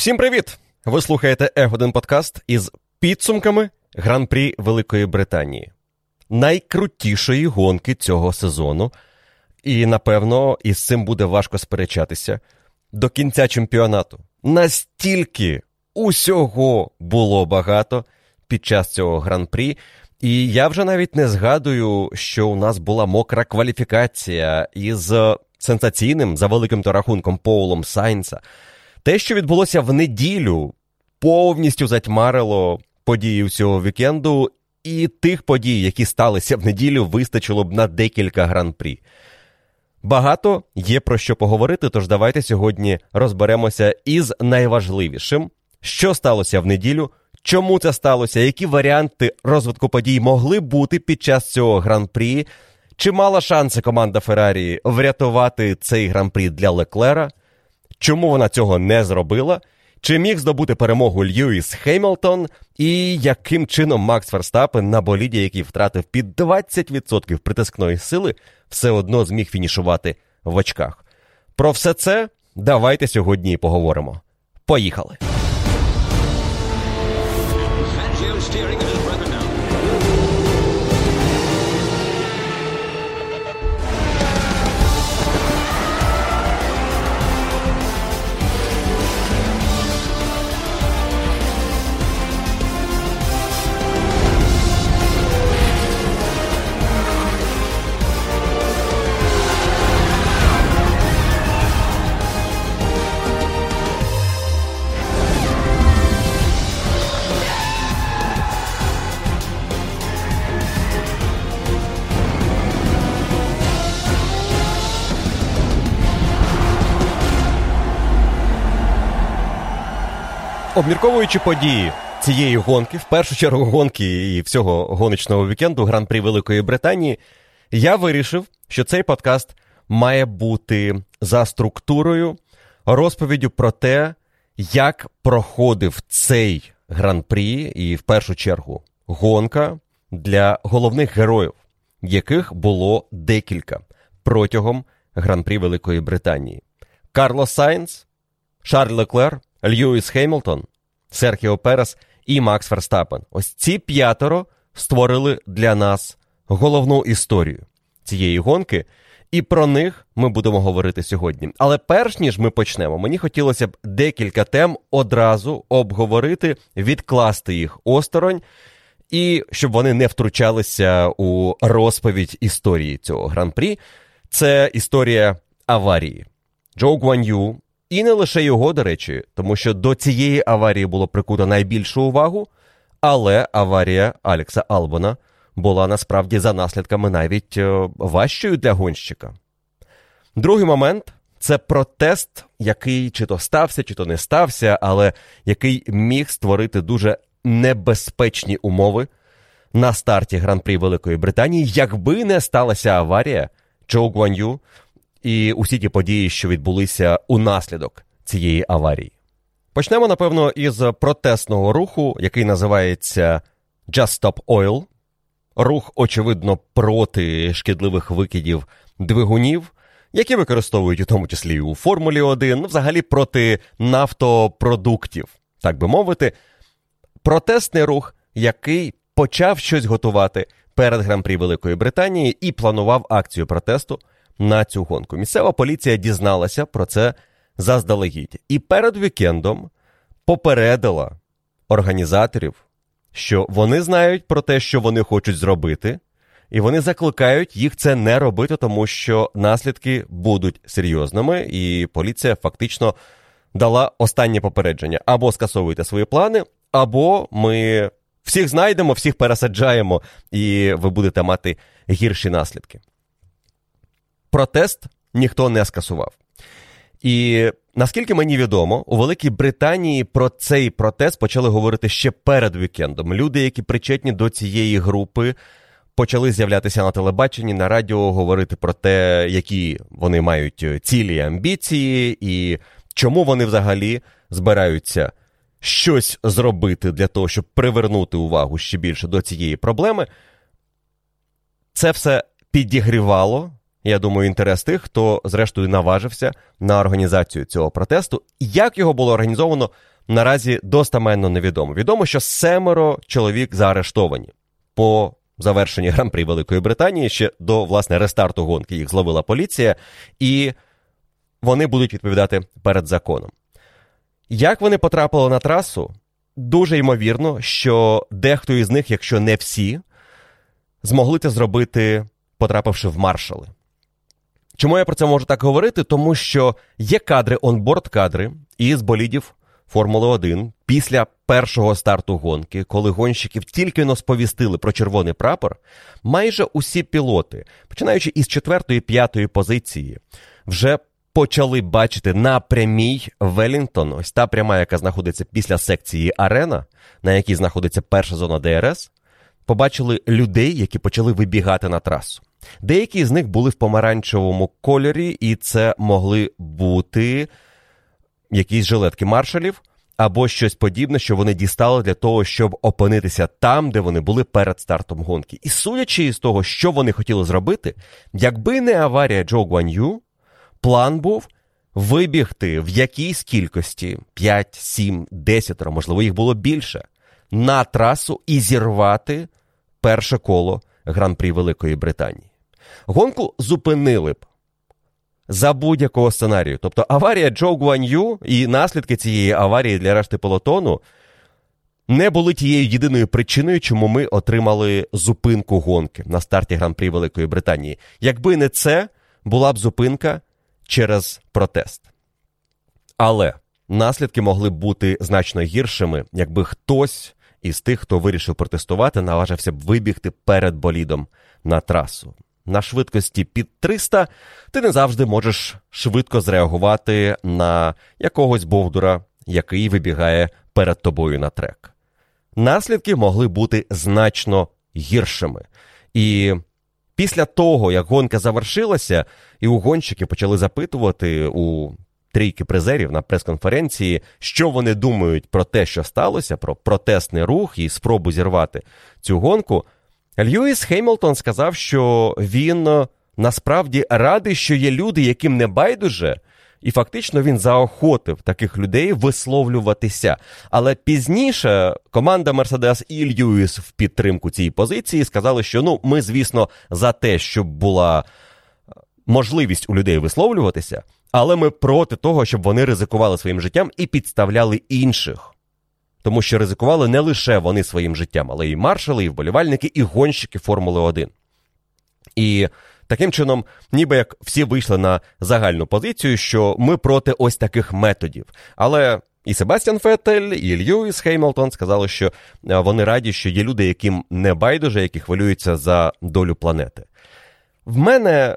Всім привіт! Ви слухаєте F1 подкаст із підсумками Гран-прі Великої Британії, найкрутішої гонки цього сезону. І напевно із цим буде важко сперечатися. До кінця чемпіонату настільки усього було багато під час цього гран-прі. І я вже навіть не згадую, що у нас була мокра кваліфікація із сенсаційним за великим то рахунком Поулом Сайнса. Те, що відбулося в неділю, повністю затьмарило події цього вікенду, і тих подій, які сталися в неділю, вистачило б на декілька гран-прі. Багато є про що поговорити, тож давайте сьогодні розберемося із найважливішим, що сталося в неділю, чому це сталося, які варіанти розвитку подій могли бути під час цього гран-прі, чи мала шанси команда Феррарі врятувати цей гран-прі для Леклера, чому вона цього не зробила, чи міг здобути перемогу Льюіс Хеймлтон, і яким чином Макс Ферстапен на боліді, який втратив під 20% притискної сили, все одно зміг фінішувати в очках. Про все це давайте сьогодні і поговоримо. Поїхали! Обмірковуючи події цієї гонки, в першу чергу гонки і всього гоночного вікенду Гран-прі Великої Британії, я вирішив, що цей подкаст має бути за структурою розповіддю про те, як проходив цей гран-прі, і в першу чергу гонка для головних героїв, яких було декілька протягом гран-прі Великої Британії. Карлос Сайнс, Шарль Леклер, Льюіс Хеймлтон, Серхіо Перес і Макс Ферстапен. Ось ці п'ятеро створили для нас головну історію цієї гонки, і про них ми будемо говорити сьогодні. Але перш ніж ми почнемо, мені хотілося б декілька тем одразу обговорити, відкласти їх осторонь, і щоб вони не втручалися у розповідь історії цього гран-прі. Це історія аварії. Джо Гуан'ю і не лише його, до речі, тому що до цієї аварії було прикуто найбільшу увагу, але аварія Алекса Албона була насправді за наслідками навіть е, важчою для гонщика. Другий момент це протест, який чи то стався, чи то не стався, але який міг створити дуже небезпечні умови на старті гран-прі Великої Британії, якби не сталася аварія Джо Гуан'ю і усі ті події, що відбулися унаслідок цієї аварії. Почнемо, напевно, із протестного руху, який називається Just Stop Oil. Рух, очевидно, проти шкідливих викидів двигунів, які використовують у тому числі у Формулі 1, ну, взагалі проти нафтопродуктів, так би мовити. Протестний рух, який почав щось готувати перед гран-прі Великої Британії і планував акцію протесту на цю гонку. Місцева поліція дізналася про це заздалегідь. І перед вікендом попередила організаторів, що вони знають про те, що вони хочуть зробити, і вони закликають їх це не робити, тому що наслідки будуть серйозними, і поліція фактично дала останнє попередження: або скасовуйте свої плани, або ми всіх знайдемо, всіх пересаджаємо, і ви будете мати гірші наслідки протест ніхто не скасував. І наскільки мені відомо, у Великій Британії про цей протест почали говорити ще перед вікендом. Люди, які причетні до цієї групи, почали з'являтися на телебаченні, на радіо, говорити про те, які вони мають цілі і амбіції, і чому вони взагалі збираються щось зробити для того, щоб привернути увагу ще більше до цієї проблеми. Це все підігрівало я думаю, інтерес тих, хто, зрештою, наважився на організацію цього протесту. Як його було організовано, наразі достаменно невідомо. Відомо, що семеро чоловік заарештовані по завершенні гран-прі Великої Британії ще до власне рестарту гонки. Їх зловила поліція, і вони будуть відповідати перед законом. Як вони потрапили на трасу? Дуже ймовірно, що дехто із них, якщо не всі, змогли це зробити, потрапивши в маршали. Чому я про це можу так говорити? Тому що є кадри, онборд кадри із болідів Формули 1 після першого старту гонки, коли гонщиків тільки но сповістили про червоний прапор, майже усі пілоти, починаючи із четвертої п'ятої позиції, вже почали бачити на прямій Велінгтон, ось та пряма, яка знаходиться після секції Арена, на якій знаходиться перша зона ДРС, побачили людей, які почали вибігати на трасу. Деякі з них були в помаранчевому кольорі, і це могли бути якісь жилетки маршалів або щось подібне, що вони дістали для того, щоб опинитися там, де вони були перед стартом гонки. І судячи із того, що вони хотіли зробити, якби не аварія Джо Гуан'ю, план був вибігти в якійсь кількості 5, 7, 10, можливо, їх було більше, на трасу і зірвати перше коло Гран-прі Великої Британії. Гонку зупинили б за будь-якого сценарію. Тобто аварія Джо Гуан'ю і наслідки цієї аварії для решти пелотону не були тією єдиною причиною, чому ми отримали зупинку гонки на старті Гран-прі Великої Британії. Якби не це, була б зупинка через протест. Але наслідки могли б бути значно гіршими, якби хтось із тих, хто вирішив протестувати, наважився б вибігти перед болідом на трасу. На швидкості під 300 ти не завжди можеш швидко зреагувати на якогось бовдура, який вибігає перед тобою на трек. Наслідки могли бути значно гіршими. І після того, як гонка завершилася, і у гонщики почали запитувати у трійки призерів на прес-конференції, що вони думають про те, що сталося, про протестний рух і спробу зірвати цю гонку. Льюіс Хеймлтон сказав, що він е, насправді радий, що є люди, яким не байдуже, і фактично він заохотив таких людей висловлюватися. Але пізніше команда Мерседес і Льюіс в підтримку цієї позиції сказали, що ну ми, звісно, за те, щоб була е, можливість у людей висловлюватися, але ми проти того, щоб вони ризикували своїм життям і підставляли інших. Тому що ризикували не лише вони своїм життям, але і маршали, і вболівальники, і гонщики Формули 1. І таким чином, ніби як всі вийшли на загальну позицію, що ми проти ось таких методів. Але і Себастьян Феттель, і Льюіс Хеймлтон сказали, що е, вони раді, що є люди, яким не байдуже, які хвилюються за долю планети. В мене,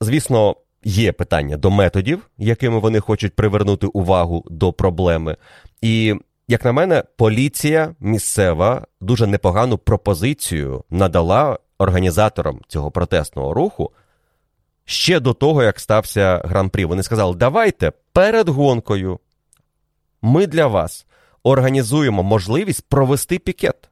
звісно, є питання до методів, якими вони хочуть привернути увагу до проблеми. І як на мене, поліція місцева дуже непогану пропозицію надала організаторам цього протестного руху ще до того, як стався гран-прі. Вони сказали: давайте перед гонкою ми для вас організуємо можливість провести пікет.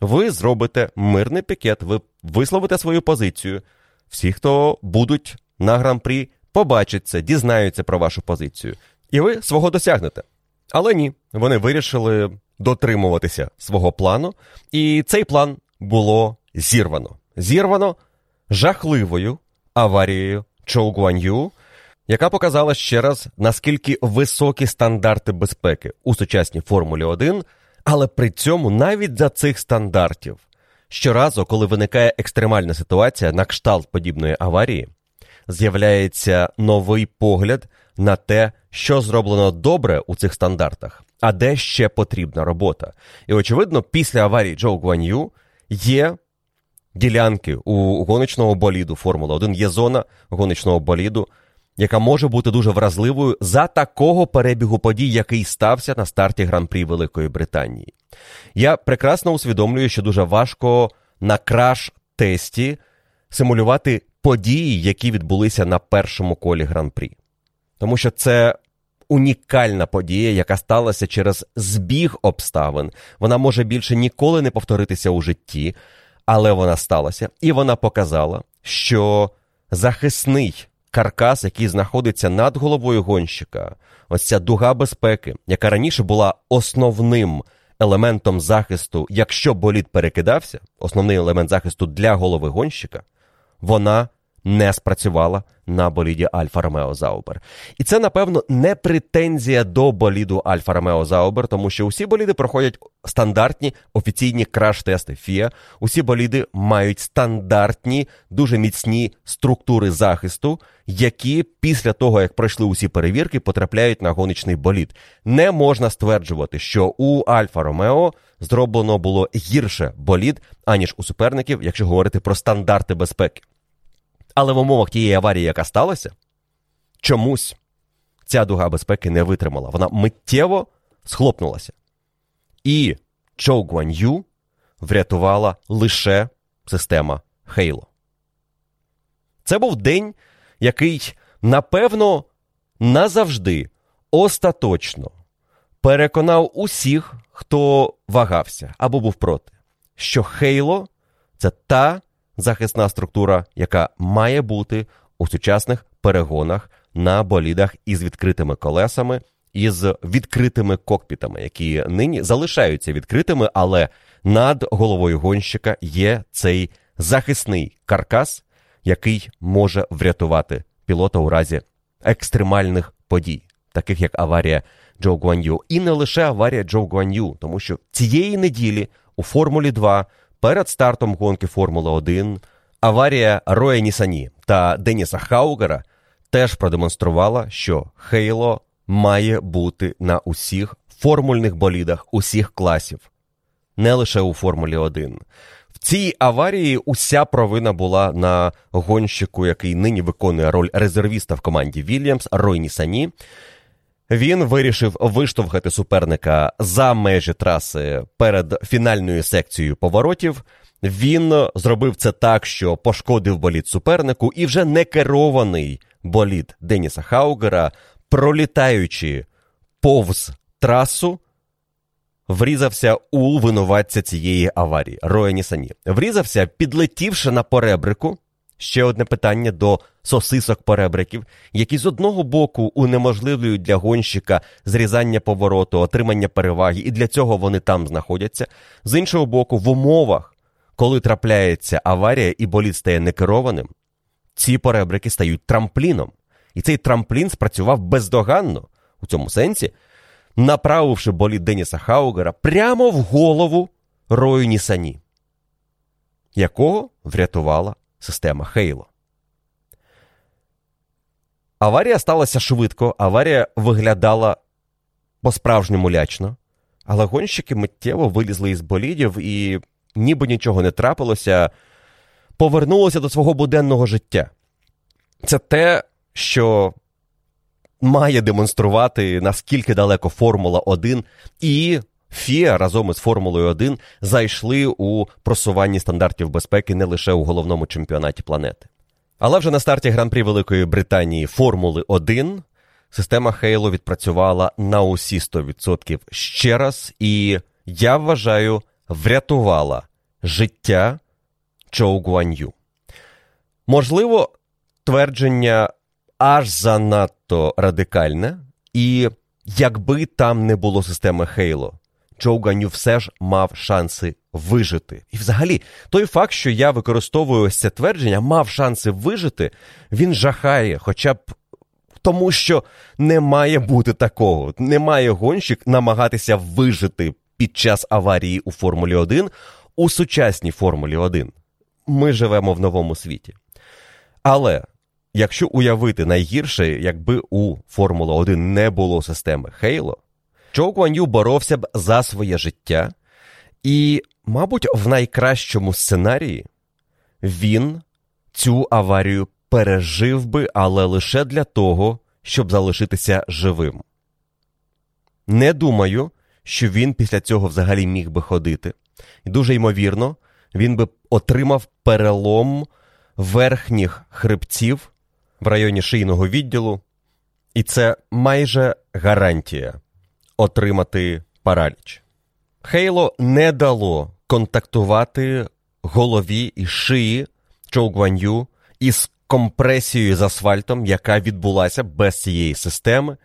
Ви зробите мирний пікет, ви висловите свою позицію. Всі, хто будуть на гран-прі, побачать дізнаються про вашу позицію. І ви свого досягнете. Але ні, вони вирішили дотримуватися свого плану, і цей план було зірвано. Зірвано жахливою аварією Чоу Гуан'ю, яка показала ще раз, наскільки високі стандарти безпеки у сучасній Формулі 1, але при цьому навіть за цих стандартів щоразу, коли виникає екстремальна ситуація на кшталт подібної аварії, з'являється новий погляд на те, що зроблено добре у цих стандартах, а де ще потрібна робота. І, очевидно, після аварії Джо Гуан'ю є ділянки у гоночного боліду Формула 1, є зона гоночного боліду, яка може бути дуже вразливою за такого перебігу подій, який стався на старті Гран-прі Великої Британії. Я прекрасно усвідомлюю, що дуже важко на краш-тесті симулювати події, які відбулися на першому колі Гран-прі. Тому що це унікальна подія, яка сталася через збіг обставин. Вона може більше ніколи не повторитися у житті, але вона сталася. І вона показала, що захисний каркас, який знаходиться над головою гонщика, ось ця дуга безпеки, яка раніше була основним елементом захисту, якщо болід перекидався, основний елемент захисту для голови гонщика, вона не спрацювала на боліді Альфа Ромео Заубер. І це, напевно, не претензія до боліду Альфа Ромео Заубер, тому що усі боліди проходять стандартні офіційні краш-тести FIA. Усі боліди мають стандартні, дуже міцні структури захисту, які після того, як пройшли усі перевірки, потрапляють на гоночний болід. Не можна стверджувати, що у Альфа Ромео зроблено було гірше болід, аніж у суперників, якщо говорити про стандарти безпеки. Але в умовах тієї аварії, яка сталася, чомусь ця дуга безпеки не витримала. Вона миттєво схлопнулася. І Чоу Гуан'ю врятувала лише система Хейло. Це був день, який, напевно, назавжди остаточно переконав усіх, хто вагався або був проти, що Хейло це та захисна структура, яка має бути у сучасних перегонах на болідах із відкритими колесами, із відкритими кокпітами, які нині залишаються відкритими, але над головою гонщика є цей захисний каркас, який може врятувати пілота у разі екстремальних подій, таких як аварія Джо Гуан'ю. І не лише аварія Джо Гуан'ю, тому що цієї неділі у Формулі 2 перед стартом гонки Формули 1 аварія Роя Нісані та Деніса Хаугера теж продемонструвала, що Хейло має бути на усіх формульних болідах усіх класів, не лише у Формулі 1. В цій аварії уся провина була на гонщику, який нині виконує роль резервіста в команді Вільямс, Рой Нісані. Він вирішив виштовхати суперника за межі траси перед фінальною секцією поворотів. Він зробив це так, що пошкодив болід супернику, і вже не керований болід Деніса Хаугера, пролітаючи повз трасу, врізався у винуватця цієї аварії Роя Нісані. Врізався, підлетівши на поребрику. Ще одне питання до сосисок поребриків, які з одного боку унеможливлюють для гонщика зрізання повороту, отримання переваги, і для цього вони там знаходяться. З іншого боку, в умовах, коли трапляється аварія і болід стає некерованим, ці поребрики стають трампліном. І цей трамплін спрацював бездоганно у цьому сенсі, направивши болід Деніса Хаугера прямо в голову Рою Нісані, якого врятувала система Хейло. Аварія сталася швидко, аварія виглядала по-справжньому лячно, але гонщики миттєво вилізли із болідів і, ніби нічого не трапилося, повернулися до свого буденного життя. Це те, що має демонструвати, наскільки далеко Формула 1 і Фіа разом із Формулою 1 зайшли у просуванні стандартів безпеки не лише у головному чемпіонаті планети. Але вже на старті Гран-прі Великої Британії Формули 1 система Хейло відпрацювала на усі 100% ще раз, і я вважаю, врятувала життя Чоу Гуан'ю. Можливо, твердження аж занадто радикальне, і якби там не було системи Хейло, Ганю все ж мав шанси вижити. І взагалі, той факт, що я використовую ось це твердження, мав шанси вижити, він жахає, хоча б тому, що не має бути такого. Не має гонщик намагатися вижити під час аварії у Формулі 1 у сучасній Формулі 1. Ми живемо в новому світі. Але якщо уявити найгірше, якби у Формула 1 не було системи Хейло, Чоу Куан'ю боровся б за своє життя, і, мабуть, в найкращому сценарії він цю аварію пережив би, але лише для того, щоб залишитися живим. Не думаю, що він після цього взагалі міг би ходити. І дуже ймовірно, він би отримав перелом верхніх хребців в районі шийного відділу, і це майже гарантія отримати параліч. Хейло не дало контактувати голові і шиї Чоу із компресією з асфальтом, яка відбулася без цієї системи,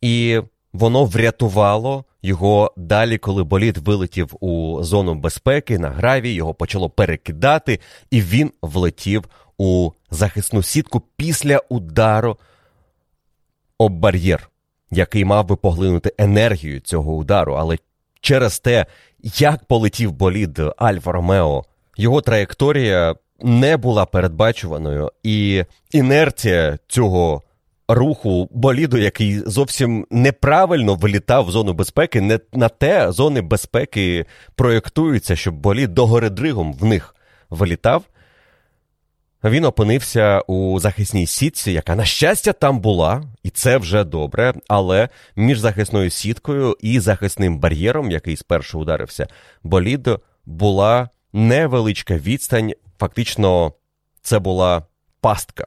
і воно врятувало його далі, коли болід вилетів у зону безпеки на граві, його почало перекидати, і він влетів у захисну сітку після удару об бар'єр, який мав би поглинути енергію цього удару. Але через те, як полетів болід Альфа Ромео, його траєкторія не була передбачуваною, і інерція цього руху боліду, який зовсім неправильно вилітав в зону безпеки, не на те зони безпеки проєктуються, щоб болід догори-дригом в них вилітав. Він опинився у захисній сітці, яка, на щастя, там була, і це вже добре. Але між захисною сіткою і захисним бар'єром, який спершу ударився, болід була невеличка відстань. Фактично, це була пастка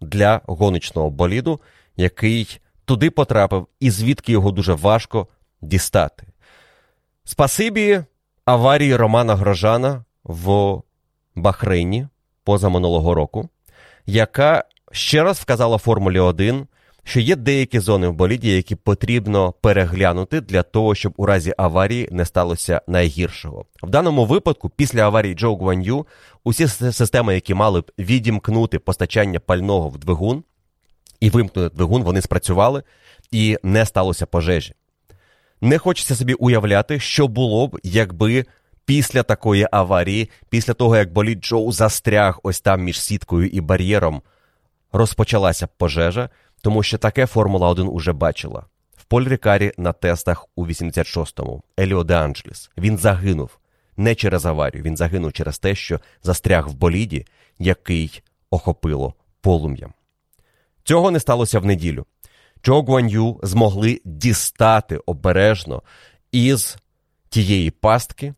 для гоночного боліду, який туди потрапив, і звідки його дуже важко дістати. Спасибі аварії Романа Грожана в Бахрейні позаминулого року, яка ще раз вказала Формулі 1, що є деякі зони в боліді, які потрібно переглянути для того, щоб у разі аварії не сталося найгіршого. В даному випадку, після аварії Джо Гуан'ю, усі системи, які мали б відімкнути постачання пального в двигун і вимкнути двигун, вони спрацювали і не сталося пожежі. Не хочеться собі уявляти, що було б, якби після такої аварії, після того, як болід Джоу застряг ось там між сіткою і бар'єром, розпочалася пожежа, тому що таке Формула 1 уже бачила. В Поль Рікарі на тестах у 86-му Еліо де Анджеліс. Він загинув не через аварію, він загинув через те, що застряг в боліді, який охопило полум'ям. Цього не сталося в неділю. Чо Гуан'ю змогли дістати обережно із тієї пастки,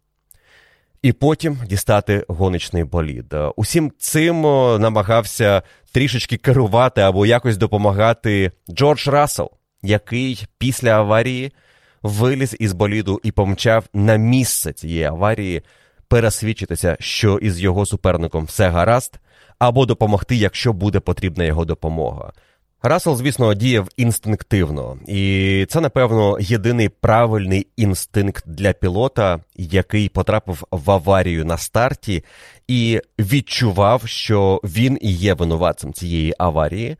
і потім дістати гоночний болід. Усім цим намагався трішечки керувати або якось допомагати Джордж Рассел, який після аварії виліз із боліду і помчав на місце цієї аварії пересвідчитися, що із його суперником все гаразд, або допомогти, якщо буде потрібна його допомога. Рассел, звісно, діяв інстинктивно, і це, напевно, єдиний правильний інстинкт для пілота, який потрапив в аварію на старті і відчував, що він і є винуватцем цієї аварії.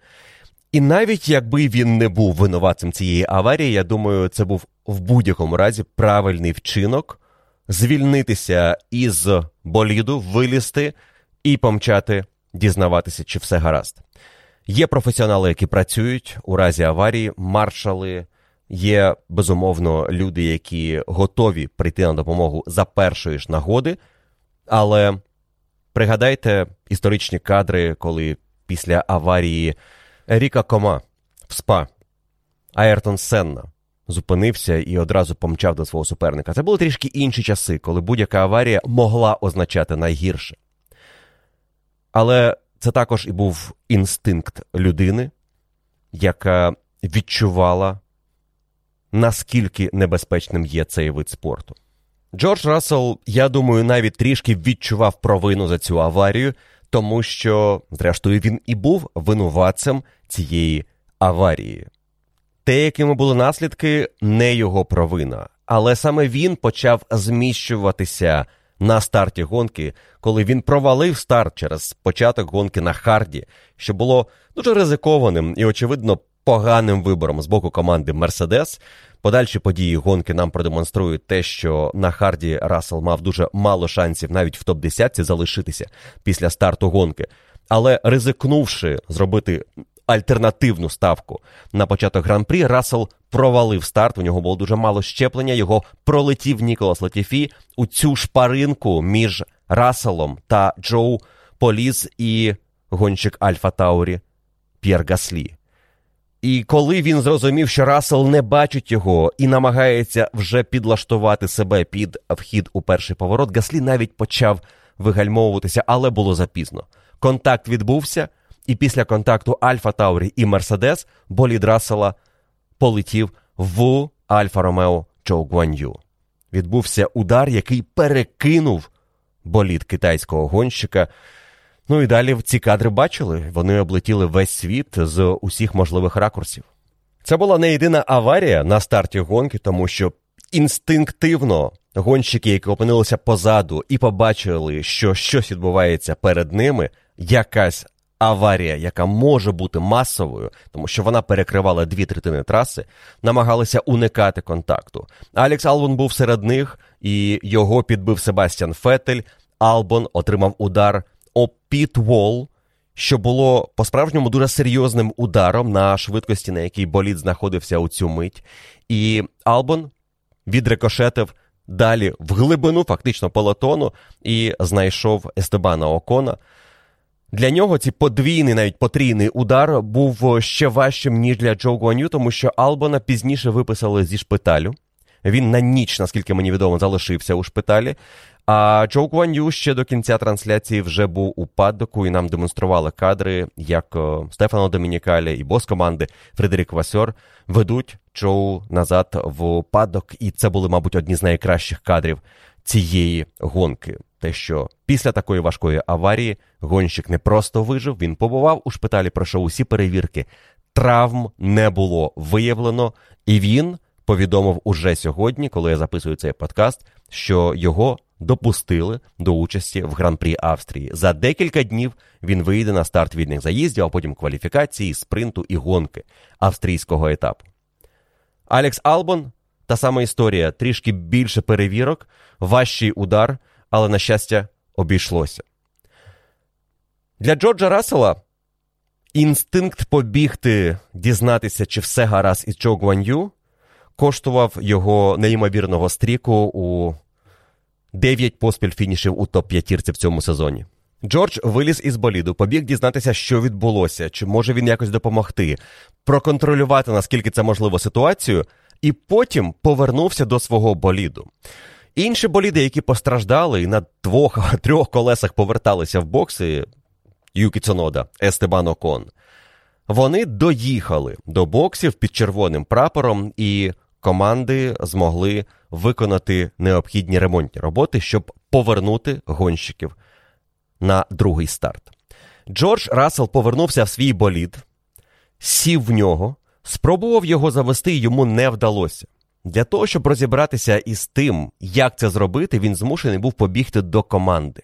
І навіть якби він не був винуватцем цієї аварії, я думаю, це був в будь-якому разі правильний вчинок звільнитися із боліду, вилізти і помчати, дізнаватися, чи все гаразд. Є професіонали, які працюють у разі аварії, маршали. Є безумовно люди, які готові прийти на допомогу за першої ж нагоди. Але пригадайте історичні кадри, коли після аварії Ріка Кома в СПА Аертон Сенна зупинився і одразу помчав до свого суперника. Це були трішки інші часи, коли будь-яка аварія могла означати найгірше. Але це також і був інстинкт людини, яка відчувала, наскільки небезпечним є цей вид спорту. Джордж Рассел, я думаю, навіть трішки відчував провину за цю аварію, тому що, зрештою, він і був винуватцем цієї аварії. Те, якими були наслідки, не його провина, але саме він почав зміщуватися на старті гонки, коли він провалив старт через початок гонки на Харді, що було дуже ризикованим і, очевидно, поганим вибором з боку команди Мерседес. Подальші події гонки нам продемонструють те, що на Харді Рассел мав дуже мало шансів навіть в топ-10 залишитися після старту гонки. Але ризикнувши зробити альтернативну ставку на початок гран-прі, Рассел провалив старт. У нього було дуже мало щеплення. Його пролетів Ніколас Латіфі у цю шпаринку між Расселом та Джоу Поліз і гонщик Альфа Таурі П'єр Гаслі. І коли він зрозумів, що Рассел не бачить його і намагається вже підлаштувати себе під вхід у перший поворот, Гаслі навіть почав вигальмовуватися, але було запізно. Контакт відбувся, і після контакту Альфа Таурі і Мерседес болід Рассела полетів в Альфа Ромео Чоу Гуан'ю. Відбувся удар, який перекинув болід китайського гонщика. Ну і далі ці кадри бачили. Вони облетіли весь світ з усіх можливих ракурсів. Це була не єдина аварія на старті гонки, тому що інстинктивно гонщики, які опинилися позаду і побачили, що щось відбувається перед ними, якась аварія, яка може бути масовою, тому що вона перекривала дві третини траси, намагалися уникати контакту. Алекс Албон був серед них, і його підбив Себастьян Фетель. Албон отримав удар о Пітвол, що було по-справжньому дуже серйозним ударом на швидкості, на якій болід знаходився у цю мить. І Албон відрекошетив далі в глибину, фактично пелотону, і знайшов Естебана Окона. Для нього цей подвійний, навіть потрійний удар був ще важчим, ніж для Джо Гуаню, тому що Албона пізніше виписали зі шпиталю. Він на ніч, наскільки мені відомо, залишився у шпиталі. А Джо Гуан'ю ще до кінця трансляції вже був у паддоку, і нам демонстрували кадри, як Стефано Домінікалі і бос команди Фредерік Васьор ведуть Джоу назад в паддок, і це були, мабуть, одні з найкращих кадрів цієї гонки. Те, що після такої важкої аварії гонщик не просто вижив, він побував у шпиталі, пройшов усі перевірки. Травм не було виявлено, і він повідомив уже сьогодні, коли я записую цей подкаст, що його допустили до участі в гран-прі Австрії. За декілька днів він вийде на старт вільних заїздів, а потім кваліфікації, спринту і гонки австрійського етапу. Алекс Албон та сама історія, трішки більше перевірок, важчий удар, але, на щастя, обійшлося. Для Джорджа Рассела інстинкт побігти, дізнатися, чи все гаразд із Джо Гуан'ю, коштував його неймовірного стріку у 9 поспіль фінішів у топ-п'ятірці в цьому сезоні. Джордж виліз із боліду, побіг дізнатися, що відбулося, чи може він якось допомогти, проконтролювати, наскільки це можливо ситуацію, і потім повернувся до свого боліду. Інші боліди, які постраждали і на двох-трьох колесах поверталися в бокси Юкі Цонода, Естебан Окон, вони доїхали до боксів під червоним прапором, і команди змогли виконати необхідні ремонтні роботи, щоб повернути гонщиків на другий старт. Джордж Рассел повернувся в свій болід, сів в нього, спробував його завести, йому не вдалося. Для того, щоб розібратися із тим, як це зробити, він змушений був побігти до команди.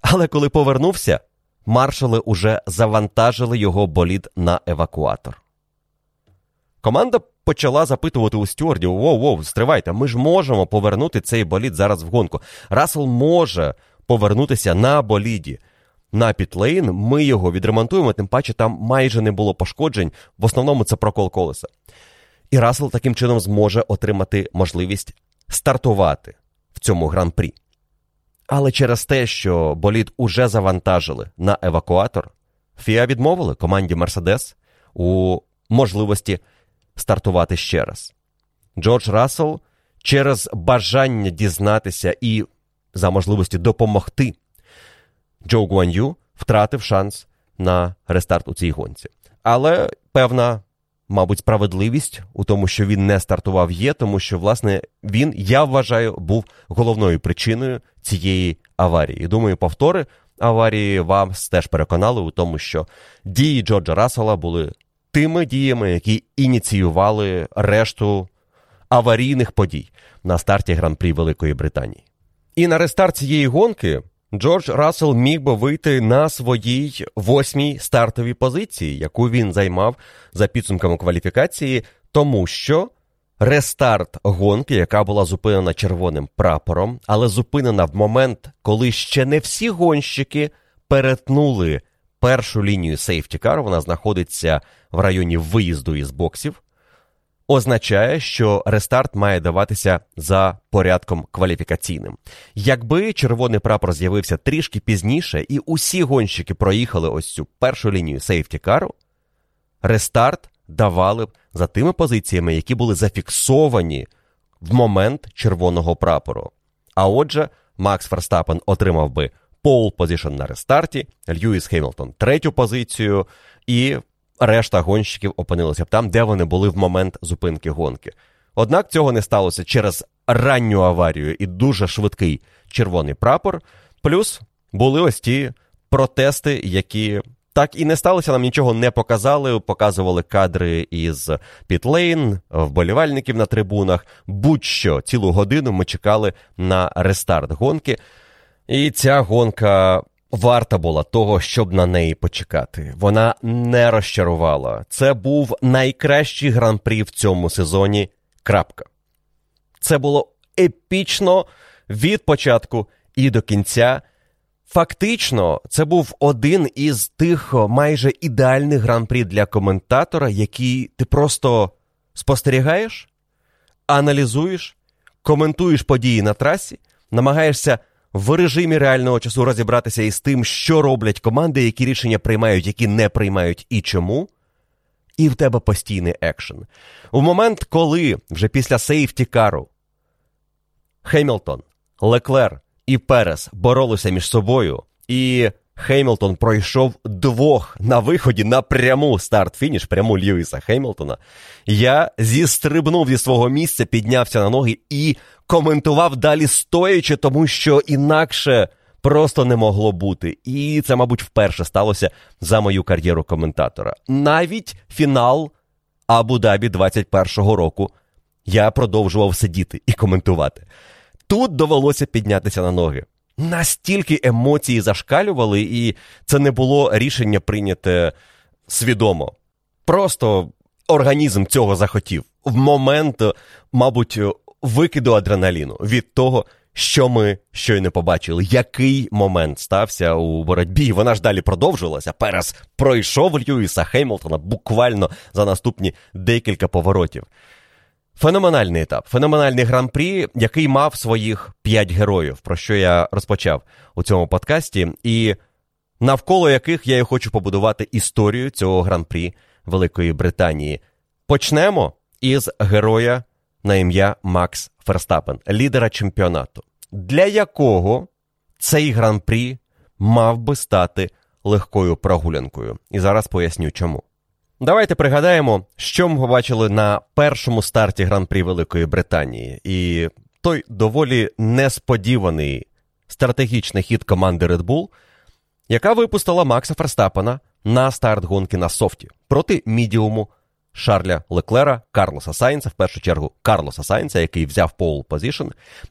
Але коли повернувся, маршали уже завантажили його болід на евакуатор. Команда почала запитувати у стюардів: воу, воу, стривайте, ми ж можемо повернути цей болід зараз в гонку. Рассел може повернутися на боліді. На пітлейн ми його відремонтуємо, тим паче там майже не було пошкоджень, в основному це прокол колеса. І Рассел таким чином зможе отримати можливість стартувати в цьому гран-прі. Але через те, що болід уже завантажили на евакуатор, Фіа відмовили команді Мерседес у можливості стартувати ще раз. Джордж Рассел через бажання дізнатися і за можливості допомогти Джо Гуан'ю втратив шанс на рестарт у цій гонці. Але певна, мабуть, справедливість у тому, що він не стартував, є, тому що, власне, він, я вважаю, був головною причиною цієї аварії. І думаю, повтори аварії вас теж переконали у тому, що дії Джорджа Рассела були тими діями, які ініціювали решту аварійних подій на старті гран-прі Великої Британії. І на рестарт цієї гонки Джордж Рассел міг би вийти на своїй восьмій стартовій позиції, яку він займав за підсумками кваліфікації, тому що рестарт гонки, яка була зупинена червоним прапором, але зупинена в момент, коли ще не всі гонщики перетнули першу лінію сейфтікар, вона знаходиться в районі виїзду із боксів, означає, що рестарт має даватися за порядком кваліфікаційним. Якби червоний прапор з'явився трішки пізніше, і усі гонщики проїхали ось цю першу лінію сейфтікару, рестарт давали б за тими позиціями, які були зафіксовані в момент червоного прапору. А отже, Макс Ферстапен отримав би пол позишн на рестарті, Льюіс Хеймлтон третю позицію, і решта гонщиків опинилися б там, де вони були в момент зупинки гонки. Однак цього не сталося через ранню аварію і дуже швидкий червоний прапор. Плюс були ось ті протести, які так і не сталося, нам нічого не показали. Показували кадри із Пітлейн, вболівальників на трибунах. Будь-що цілу годину ми чекали на рестарт гонки. І ця гонка варта була того, щоб на неї почекати. Вона не розчарувала. Це був найкращий гран-прі в цьому сезоні. Крапка. Це було епічно від початку і до кінця. Фактично, це був один із тих майже ідеальних гран-прі для коментатора, який ти просто спостерігаєш, аналізуєш, коментуєш події на трасі, намагаєшся в режимі реального часу розібратися із тим, що роблять команди, які рішення приймають, які не приймають і чому. І в тебе постійний екшен. У момент, коли вже після safety car у Хемілтон, Леклер і Перес боролися між собою, і Хеймлтон пройшов двох на виході на пряму старт-фініш, пряму Льюіса Хеймлтона. Я зістрибнув зі свого місця, піднявся на ноги і коментував далі стоячи, тому що інакше просто не могло бути. І це, мабуть, вперше сталося за мою кар'єру коментатора. Навіть фінал Абу-Дабі 21-го року я продовжував сидіти і коментувати. Тут довелося піднятися на ноги. Настільки емоції зашкалювали, і це не було рішення прийняте свідомо. Просто організм цього захотів в момент, мабуть, викиду адреналіну від того, що ми щойно побачили. Який момент стався у боротьбі? Вона ж далі продовжилася. Перес пройшов Льюіса Хеймлтона буквально за наступні декілька поворотів. Феноменальний етап, феноменальний гран-прі, який мав своїх п'ять героїв, про що я розпочав у цьому подкасті, і навколо яких я і хочу побудувати історію цього гран-прі Великої Британії. Почнемо із героя на ім'я Макс Ферстапен, лідера чемпіонату, для якого цей гран-прі мав би стати легкою прогулянкою. І зараз поясню чому. Давайте пригадаємо, що ми побачили на першому старті гран-прі Великої Британії, і той доволі несподіваний стратегічний хід команди Red Bull, яка випустила Макса Ферстапена на старт гонки на софті проти мідіуму Шарля Леклера, Карлоса Сайнца, в першу чергу Карлоса Сайнца, який взяв пол позишн,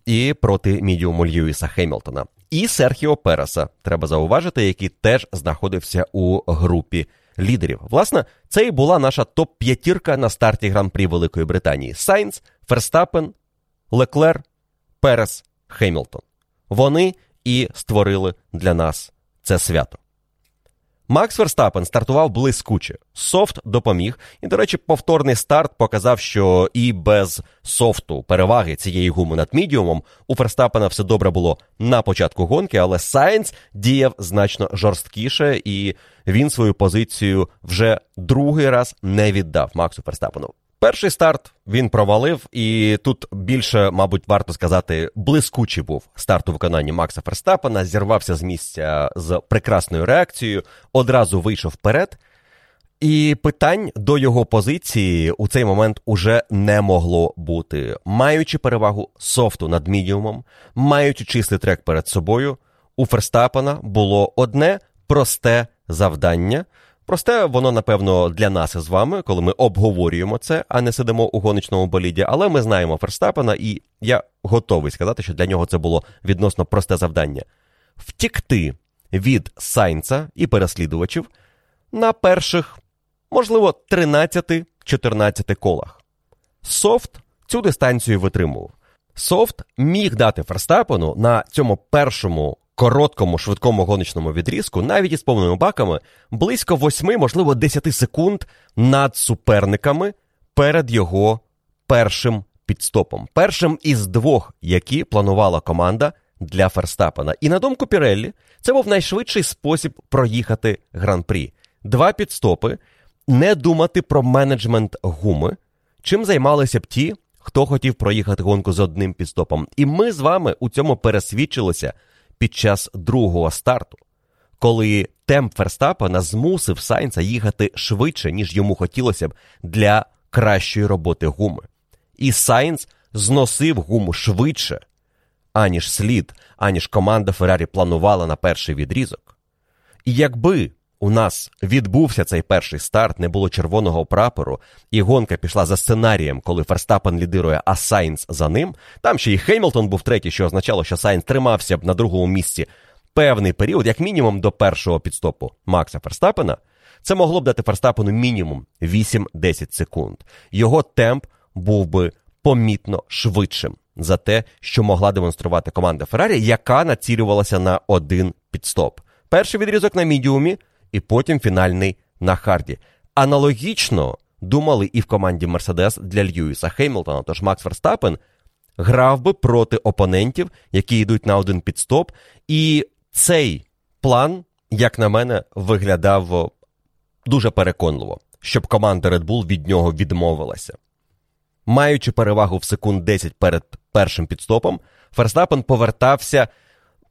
і проти мідіуму Льюіса Хемілтона. І Серхіо Переса, треба зауважити, який теж знаходився у групі лідерів. Власне, це і була наша топ-п'ятірка на старті гран-прі Великої Британії: Сайнц, Ферстапен, Леклер, Перес, Хемілтон. Вони і створили для нас це свято. Макс Верстапен стартував блискуче. Soft допоміг. І, до речі, повторний старт показав, що і без soft у переваги цієї гуми над мідіумом у Ферстапена все добре було на початку гонки, але Сайнц діяв значно жорсткіше, і він свою позицію вже другий раз не віддав Максу Ферстапену. Перший старт він провалив, і тут більше, мабуть, варто сказати, блискучий був старт у виконанні Макса Ферстапена, зірвався з місця з прекрасною реакцією, одразу вийшов вперед. І питань до його позиції у цей момент уже не могло бути. Маючи перевагу софту над мідіумом, маючи чистий трек перед собою, у Ферстапена було одне просте завдання. Просте, воно, напевно, для нас із вами, коли ми обговорюємо це, а не сидимо у гоночному боліді. Але ми знаємо Ферстапена, і я готовий сказати, що для нього це було відносно просте завдання: втікти від Сайнца і переслідувачів на перших, можливо, 13-14 колах. Софт цю дистанцію витримував. Софт міг дати Ферстапену на цьому першому короткому швидкому гоночному відрізку, навіть із повними баками, близько 8, можливо, 10 секунд над суперниками перед його першим підстопом. Першим із двох, які планувала команда для Ферстапена. І на думку Піреллі, це був найшвидший спосіб проїхати гран-прі. Два підстопи, не думати про менеджмент гуми, чим займалися б ті, хто хотів проїхати гонку з одним підстопом. І ми з вами у цьому пересвідчилися під час другого старту, коли темп Ферстапена змусив Сайнца їхати швидше, ніж йому хотілося б для кращої роботи гуми. І Сайнц зносив гуму швидше, аніж слід, аніж команда Феррарі планувала на перший відрізок. І якби у нас відбувся цей перший старт, не було червоного прапору, і гонка пішла за сценарієм, коли Ферстапен лідирує, а Сайнс за ним. Там ще й Хеймлтон був третій, що означало, що Сайнс тримався б на другому місці певний період, як мінімум до першого pit stop у Макса Ферстапена. Це могло б дати Ферстапену мінімум 8-10 секунд. Його темп був би помітно швидшим за те, що могла демонструвати команда Феррарі, яка націлювалася на один pit stop. Перший відрізок на мідіумі, і потім фінальний на харді. Аналогічно думали і в команді Мерседес для Льюіса Хеймлтона. Тож Макс Ферстапен грав би проти опонентів, які йдуть на один підстоп. І цей план, як на мене, виглядав дуже переконливо, щоб команда Red Bull від нього відмовилася. Маючи перевагу в секунд 10 перед першим підстопом, Ферстапен повертався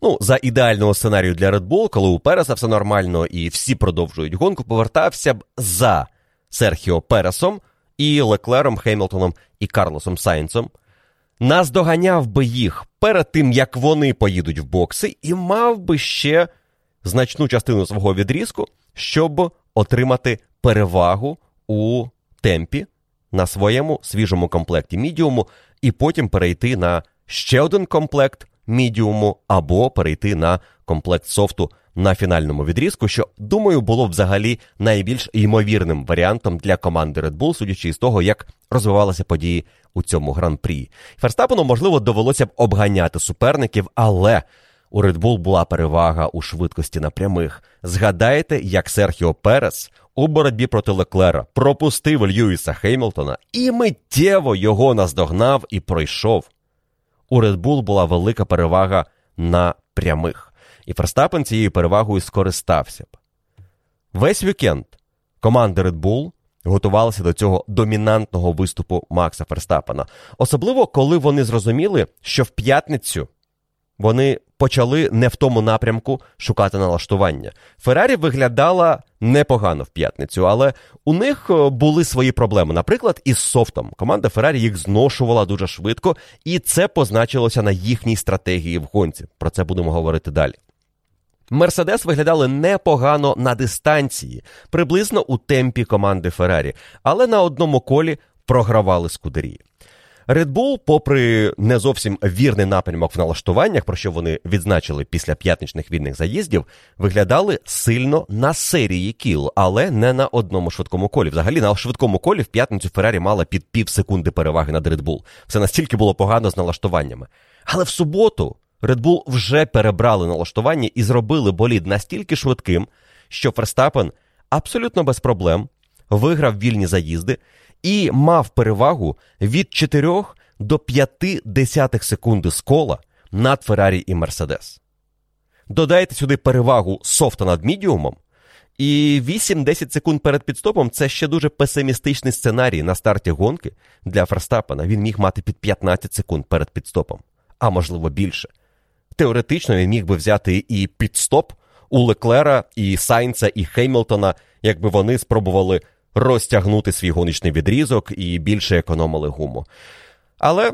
ну, за ідеального сценарію для Red Bull, коли у Переса все нормально і всі продовжують гонку, повертався б за Серхіо Пересом і Леклером, Хеймлтоном і Карлосом Сайнцем. Наздоганяв би їх перед тим, як вони поїдуть в бокси, і мав би ще значну частину свого відрізку, щоб отримати перевагу у темпі на своєму свіжому комплекті мідіуму, і потім перейти на ще один комплект мідіуму або перейти на комплект софту на фінальному відрізку, що, думаю, було взагалі найбільш ймовірним варіантом для команди Red Bull, судячи з того, як розвивалися події у цьому гран-прі. Ферстапену, можливо, довелося б обганяти суперників, але у Red Bull була перевага у швидкості на прямих. Згадайте, як Серхіо Перес у боротьбі проти Леклера пропустив Льюіса Хеймлтона і миттєво його наздогнав і пройшов. У Red Bull була велика перевага на прямих, і Ферстапен цією перевагою скористався б. Весь вікенд команда Red Bull готувалася до цього домінантного виступу Макса Ферстапена, особливо коли вони зрозуміли, що в п'ятницю вони почали не в тому напрямку шукати налаштування. Феррарі виглядала непогано в п'ятницю, але у них е, були свої проблеми. Наприклад, із софтом. Команда Феррарі їх зношувала дуже швидко, і це позначилося на їхній стратегії в гонці. Про це будемо говорити далі. Мерседес виглядали непогано на дистанції, приблизно у темпі команди Феррарі, але на одному колі програвали скудерії. Red Bull, попри не зовсім вірний напрямок в налаштуваннях, про що вони відзначили після п'ятничних вільних заїздів, виглядали сильно на серії кіл, але не на одному швидкому колі. Взагалі на швидкому колі в п'ятницю Феррарі мала під пів секунди переваги над Red Bull. Все настільки було погано з налаштуваннями. Але в суботу Red Bull вже перебрали налаштування і зробили болід настільки швидким, що Ферстапен абсолютно без проблем виграв вільні заїзди і мав перевагу від 4 до 5 десятих секунди з кола над Феррарі і Мерседес. Додайте сюди перевагу софта над мідіумом, і 8-10 секунд перед підстопом це ще дуже песимістичний сценарій на старті гонки для Ферстапена. Він міг мати під 15 секунд перед підстопом, а можливо більше. Теоретично він міг би взяти і підстоп у Леклера, і Сайнца, і Хеймлтона, якби вони спробували розтягнути свій гоночний відрізок і більше економили гуму. Але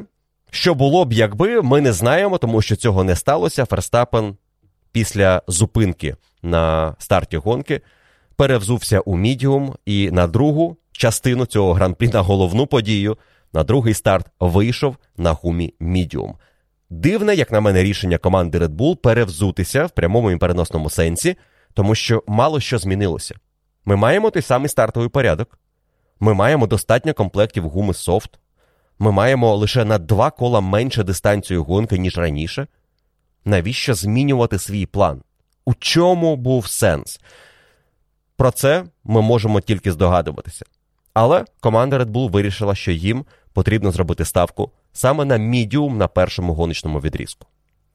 що було б, якби, ми не знаємо, тому що цього не сталося. Ферстапен після зупинки на старті гонки перевзувся у мідіум і на другу частину цього гран-прі на головну подію, на другий старт вийшов на гумі мідіум. Дивне, як на мене, рішення команди Red Bull перевзутися в прямому і переносному сенсі, тому що мало що змінилося. Ми маємо той самий стартовий порядок. Ми маємо достатньо комплектів гуми софт. Ми маємо лише на два кола менше дистанцію гонки, ніж раніше. Навіщо змінювати свій план? У чому був сенс? Про це ми можемо тільки здогадуватися. Але команда Red Bull вирішила, що їм потрібно зробити ставку саме на мідіум на першому гоночному відрізку.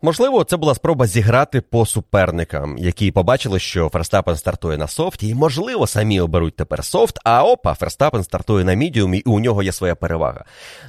Можливо, це була спроба зіграти по суперникам, які побачили, що Ферстапен стартує на софті, і, можливо, самі оберуть тепер софт, а опа, Ферстапен стартує на мідіумі, і у нього є своя перевага.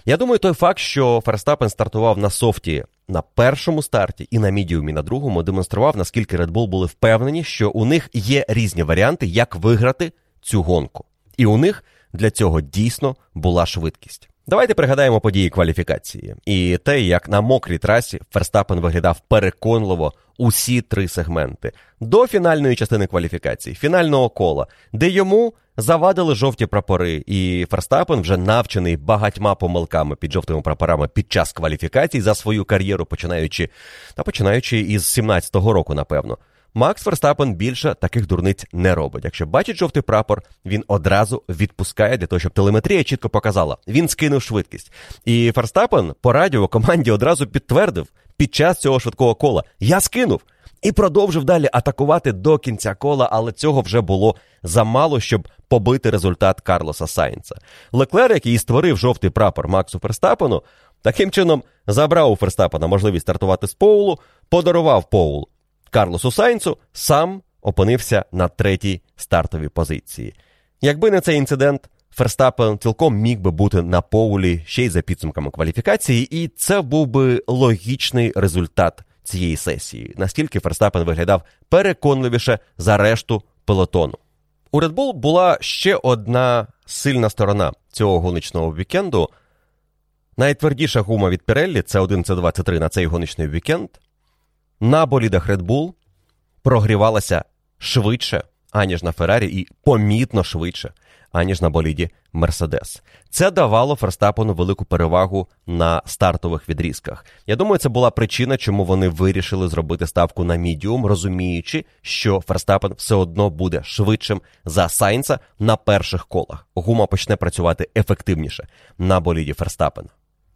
Я думаю, той факт, що Ферстапен стартував на софті на першому старті і на мідіумі на другому, демонстрував, наскільки Red Bull були впевнені, що у них є різні варіанти, як виграти цю гонку. І у них для цього дійсно була швидкість. Давайте пригадаємо події кваліфікації і те, як на мокрій трасі Ферстапен виглядав переконливо усі три сегменти до фінальної частини кваліфікації, фінального кола, де йому завадили жовті прапори, і Ферстапен, вже навчений багатьма помилками під жовтими прапорами під час кваліфікацій за свою кар'єру, починаючи та починаючи із 17-го року, напевно. Макс Ферстапен більше таких дурниць не робить. Якщо бачить жовтий прапор, він одразу відпускає для того, щоб телеметрія чітко показала. Він скинув швидкість. І Ферстапен по радіо команді одразу підтвердив під час цього швидкого кола: Я скинув і продовжив далі атакувати до кінця кола, але цього вже було замало, щоб побити результат Карлоса Сайнца. Леклер, який створив жовтий прапор Максу Ферстапену, таким чином забрав у Ферстапена можливість стартувати з Поулу, подарував Поул Карлосу Сайнцу, сам опинився на третій стартовій позиції. Якби не цей інцидент, Ферстапен цілком міг би бути на Поулі ще й за підсумками кваліфікації, і це був би логічний результат цієї сесії, настільки Ферстапен виглядав переконливіше за решту пелотону. У Red Bull була ще одна сильна сторона цього гоночного вікенду. Найтвердіша гума від Pirelli, це 1 c 23 на цей гоночний вікенд, на болідах Red Bull прогрівалася швидше, аніж на Феррарі, і помітно швидше, аніж на боліді Мерседес. Це давало Ферстапену велику перевагу на стартових відрізках. Я думаю, це була причина, чому вони вирішили зробити ставку на мідіум, розуміючи, що Ферстапен все одно буде швидшим за Сайнца на перших колах. Гума почне працювати ефективніше на боліді Ферстапена.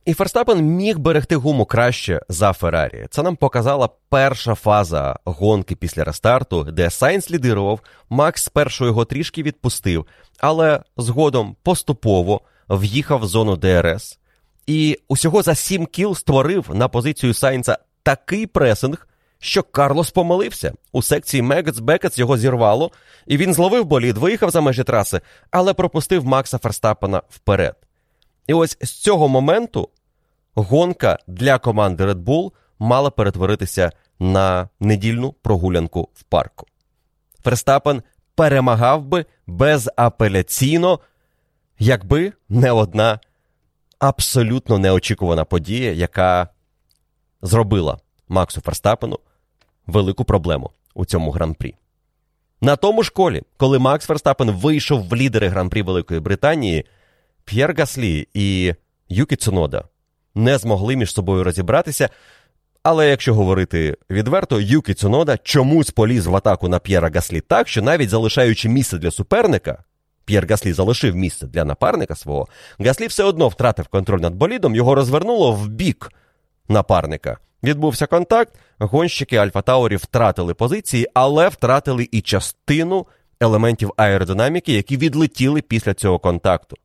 І Ферстапен міг берегти гуму краще за Феррарі. Це нам показала перша фаза гонки після рестарту, де Сайнс лідирував, Макс спершу його трішки відпустив, але згодом поступово в'їхав в зону ДРС. І усього за 7 кіл створив на позицію Сайнца такий пресинг, що Карлос помилився. У секції Мегетс Бекетс його зірвало, і він зловив болід, виїхав за межі траси, але пропустив Макса Ферстапена вперед. І ось з цього моменту гонка для команди Red Bull мала перетворитися на недільну прогулянку в парку. Ферстапен перемагав би безапеляційно, якби не одна абсолютно неочікувана подія, яка зробила Максу Ферстапену велику проблему у цьому гран-прі. На тому ж колі, коли Макс Ферстапен вийшов в лідери гран-прі Великої Британії, П'єр Гаслі і Юкі Цунода не змогли між собою розібратися. Але якщо говорити відверто, Юкі Цунода чомусь поліз в атаку на П'єра Гаслі так, що навіть залишаючи місце для суперника, П'єр Гаслі залишив місце для напарника свого, Гаслі все одно втратив контроль над болідом, його розвернуло в бік напарника. Відбувся контакт, гонщики Альфа Таурі втратили позиції, але втратили і частину елементів аеродинаміки, які відлетіли після цього контакту.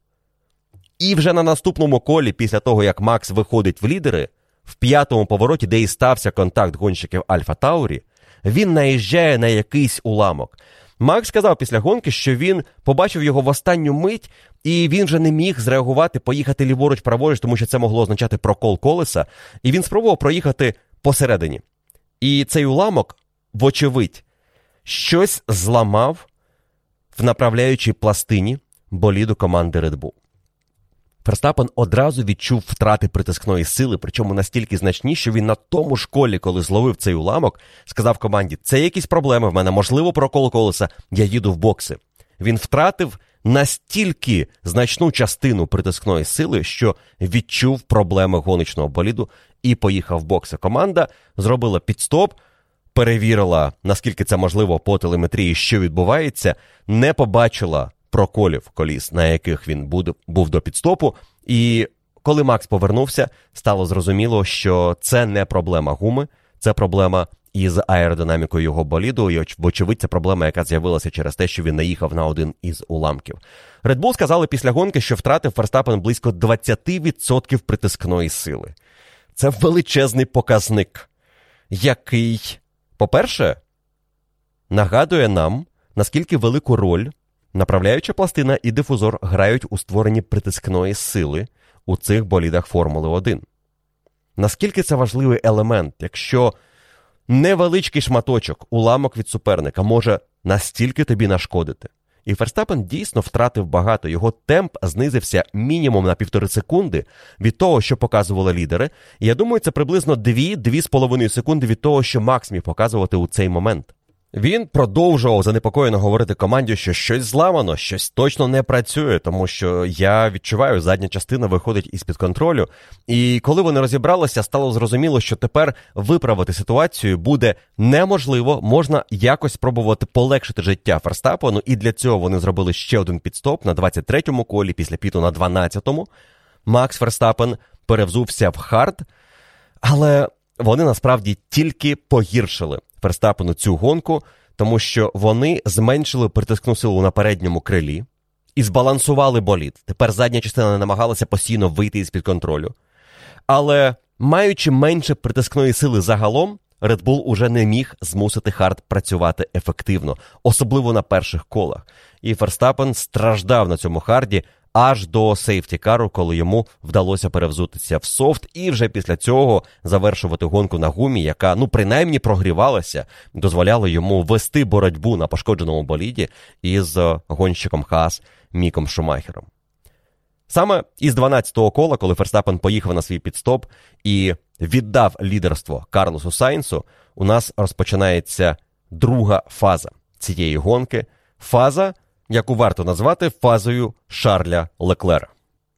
І вже на наступному колі, після того, як Макс виходить в лідери, в п'ятому повороті, де і стався контакт гонщиків Альфа Таурі, він наїжджає на якийсь уламок. Макс сказав після гонки, що він побачив його в останню мить, і він вже не міг зреагувати, поїхати ліворуч праворуч, тому що це могло означати прокол колеса. І він спробував проїхати посередині. І цей уламок, вочевидь, щось зламав в направляючій пластині боліду команди Red Bull. Ферстапен одразу відчув втрати притискної сили, причому настільки значні, що він на тому школі, коли зловив цей уламок, сказав команді: це якісь проблеми в мене, можливо, прокол колеса, я їду в бокси. Він втратив настільки значну частину притискної сили, що відчув проблеми гоночного боліду і поїхав в бокси. Команда зробила підстоп. Перевірила, наскільки це можливо по телеметрії, що відбувається, не побачила проколів коліс, на яких він був до підстопу. І коли Макс повернувся, стало зрозуміло, що це не проблема гуми, це проблема із аеродинамікою його боліду. І, вочевидь, це проблема, яка з'явилася через те, що він наїхав на один із уламків. Red Bull сказали після гонки, що втратив Ферстапен близько 20% притискної сили. Це величезний показник, який, по-перше, нагадує нам, наскільки велику роль Направляюча пластина і дифузор грають у створенні притискної сили у цих болідах Формули 1. Наскільки це важливий елемент, якщо невеличкий шматочок, уламок від суперника може настільки тобі нашкодити? І Ферстапен дійсно втратив багато. Його темп знизився мінімум на півтори секунди від того, що показували лідери. І я думаю, це приблизно 2-2,5 секунди від того, що Макс міг показувати у цей момент. Він продовжував занепокоєно говорити команді, що щось зламано, щось точно не працює, тому що я відчуваю, задня частина виходить із-під контролю. І коли вони розібралися, стало зрозуміло, що тепер виправити ситуацію буде неможливо. Можна якось спробувати полегшити життя Ферстапену, і для цього вони зробили ще один підстоп на 23-му колі, після піту на 12-му. Макс Ферстапен перевзувся в hard, але вони насправді тільки погіршили Ферстапену цю гонку, тому що вони зменшили притискну силу на передньому крилі і збалансували болід. Тепер задня частина не намагалася постійно вийти із під контролю. Але маючи менше притискної сили загалом, Red Bull уже не міг змусити hard працювати ефективно, особливо на перших колах. І Ферстапен страждав на цьому hard і аж до safety car у, коли йому вдалося перевзутися в soft, і вже після цього завершувати гонку на гумі, яка ну принаймні прогрівалася, дозволяла йому вести боротьбу на пошкодженому боліді із гонщиком Хас Міком Шумахером. Саме із 12-го кола, коли Ферстапен поїхав на свій pit stop і віддав лідерство Карлосу Сайнсу, у нас розпочинається друга фаза цієї гонки. Фаза, яку варто назвати фазою Шарля Леклера.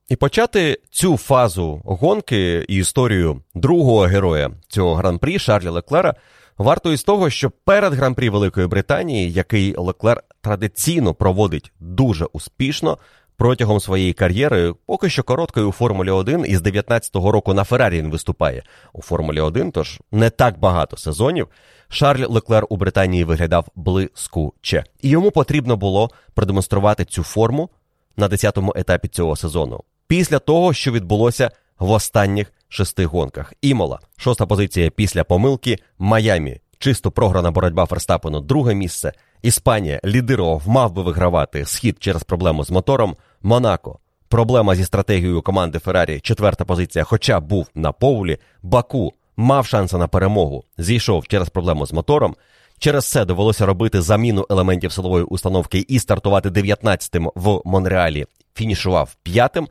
І почати цю фазу гонки і історію другого героя цього гран-прі Шарля Леклера варто із того, що перед гран-прі Великої Британії, який Леклер традиційно проводить дуже успішно протягом своєї кар'єри, поки що короткої у Формулі 1, і з 19-го року на Феррарі він виступає у Формулі 1, тож не так багато сезонів. Шарль Леклер у Британії виглядав блискуче. І йому потрібно було продемонструвати цю форму на 10-му етапі цього сезону. Після того, що відбулося в останніх шести гонках. Імола, шоста позиція після помилки, Майамі, чисто програна боротьба Ферстапену, друге місце. Іспанія лідирував, мав би вигравати схід через проблему з мотором. Монако. Проблема зі стратегією команди Феррарі, четверта позиція, хоча був на поулі. Баку, мав шанси на перемогу, зійшов через проблему з мотором. Через це довелося робити заміну елементів силової установки і стартувати 19-тим в Монреалі. Фінішував п'ятим.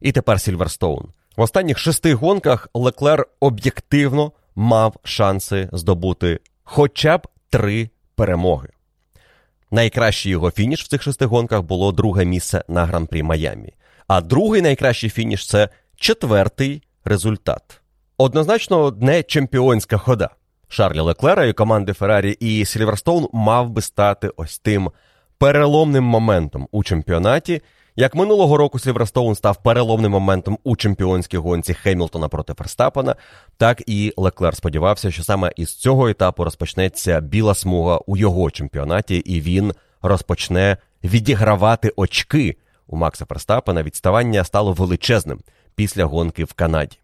І тепер Сільверстоун. В останніх шести гонках Леклер об'єктивно мав шанси здобути хоча б три перемоги. Найкращий його фініш в цих шести гонках було друге місце на гран-прі Майамі. А другий найкращий фініш це четвертий результат. Однозначно, не чемпіонська хода. Шарля Леклера і команди Феррарі і Сільверстоун мав би стати ось тим переломним моментом у чемпіонаті. Як минулого року Сільверстоун став переломним моментом у чемпіонській гонці Хемілтона проти Ферстапена, так і Леклер сподівався, що саме із цього етапу розпочнеться біла смуга у його чемпіонаті, і він розпочне відігравати очки у Макса Ферстапена. Відставання стало величезним після гонки в Канаді.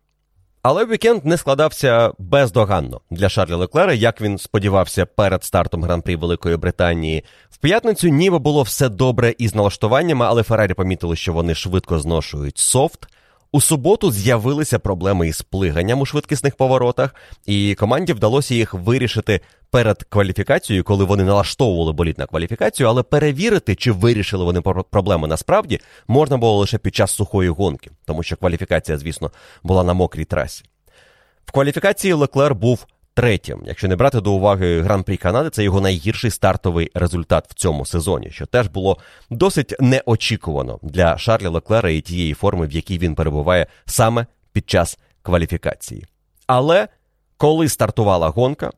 Але вікенд не складався бездоганно для Шарлі Леклера, як він сподівався перед стартом гран-прі Великої Британії. В п'ятницю ніби було все добре із налаштуваннями, але Феррарі помітили, що вони швидко зношують софт. У суботу з'явилися проблеми із плиганням у швидкісних поворотах, і команді вдалося їх вирішити перед кваліфікацією, коли вони налаштовували боліт на кваліфікацію, але перевірити, чи вирішили вони проблеми насправді, можна було лише під час сухої гонки, тому що кваліфікація, звісно, була на мокрій трасі. В кваліфікації Леклер був третім. Якщо не брати до уваги Гран-прі Канади, це його найгірший стартовий результат в цьому сезоні, що теж було досить неочікувано для Шарлі Леклера і тієї форми, в якій він перебуває саме під час кваліфікації. Але коли стартувала гонка,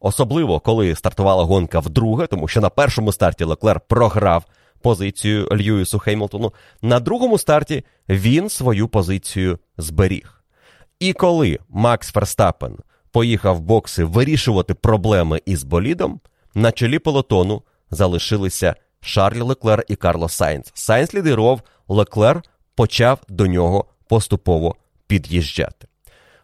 особливо коли стартувала гонка вдруге, тому що на першому старті Леклер програв позицію Льюісу Хеймлтону, на другому старті він свою позицію зберіг. І коли Макс Ферстапен поїхав бокси вирішувати проблеми із болідом, на чолі полотону залишилися Шарль Леклер і Карло Сайнц. Сайнц лідирував, Леклер почав до нього поступово під'їжджати.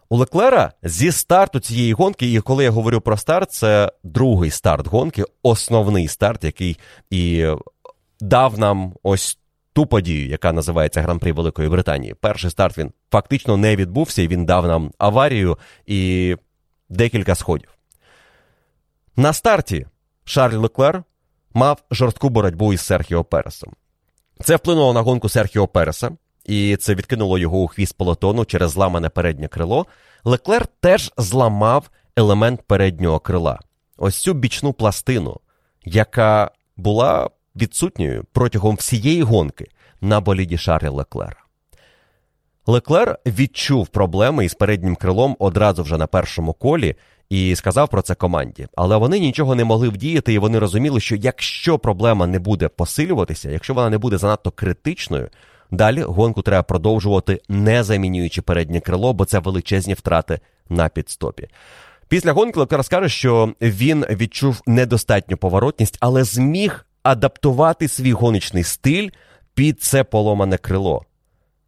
У Леклера зі старту цієї гонки, і коли я говорю про старт, це другий старт гонки, основний старт, який і дав нам ось ту подію, яка називається Гран-при Великої Британії. Перший старт він фактично не відбувся, і він дав нам аварію і декілька сходів. На старті Шарль Леклер мав жорстку боротьбу із Серхіо Пересом. Це вплинуло на гонку Серхіо Переса, і це відкинуло його у хвіст полотону через зламане переднє крило. Леклер теж зламав елемент переднього крила. Ось цю бічну пластину, яка була відсутньою протягом всієї гонки на боліді Шарля Леклера. Леклер відчув проблеми із переднім крилом одразу вже на першому колі і сказав про це команді. Але вони нічого не могли вдіяти, і вони розуміли, що якщо проблема не буде посилюватися, якщо вона не буде занадто критичною, далі гонку треба продовжувати, не замінюючи переднє крило, бо це величезні втрати на підстопі. Після гонки Леклер скаже, що він відчув недостатню поворотність, але зміг адаптувати свій гоночний стиль під це поломане крило.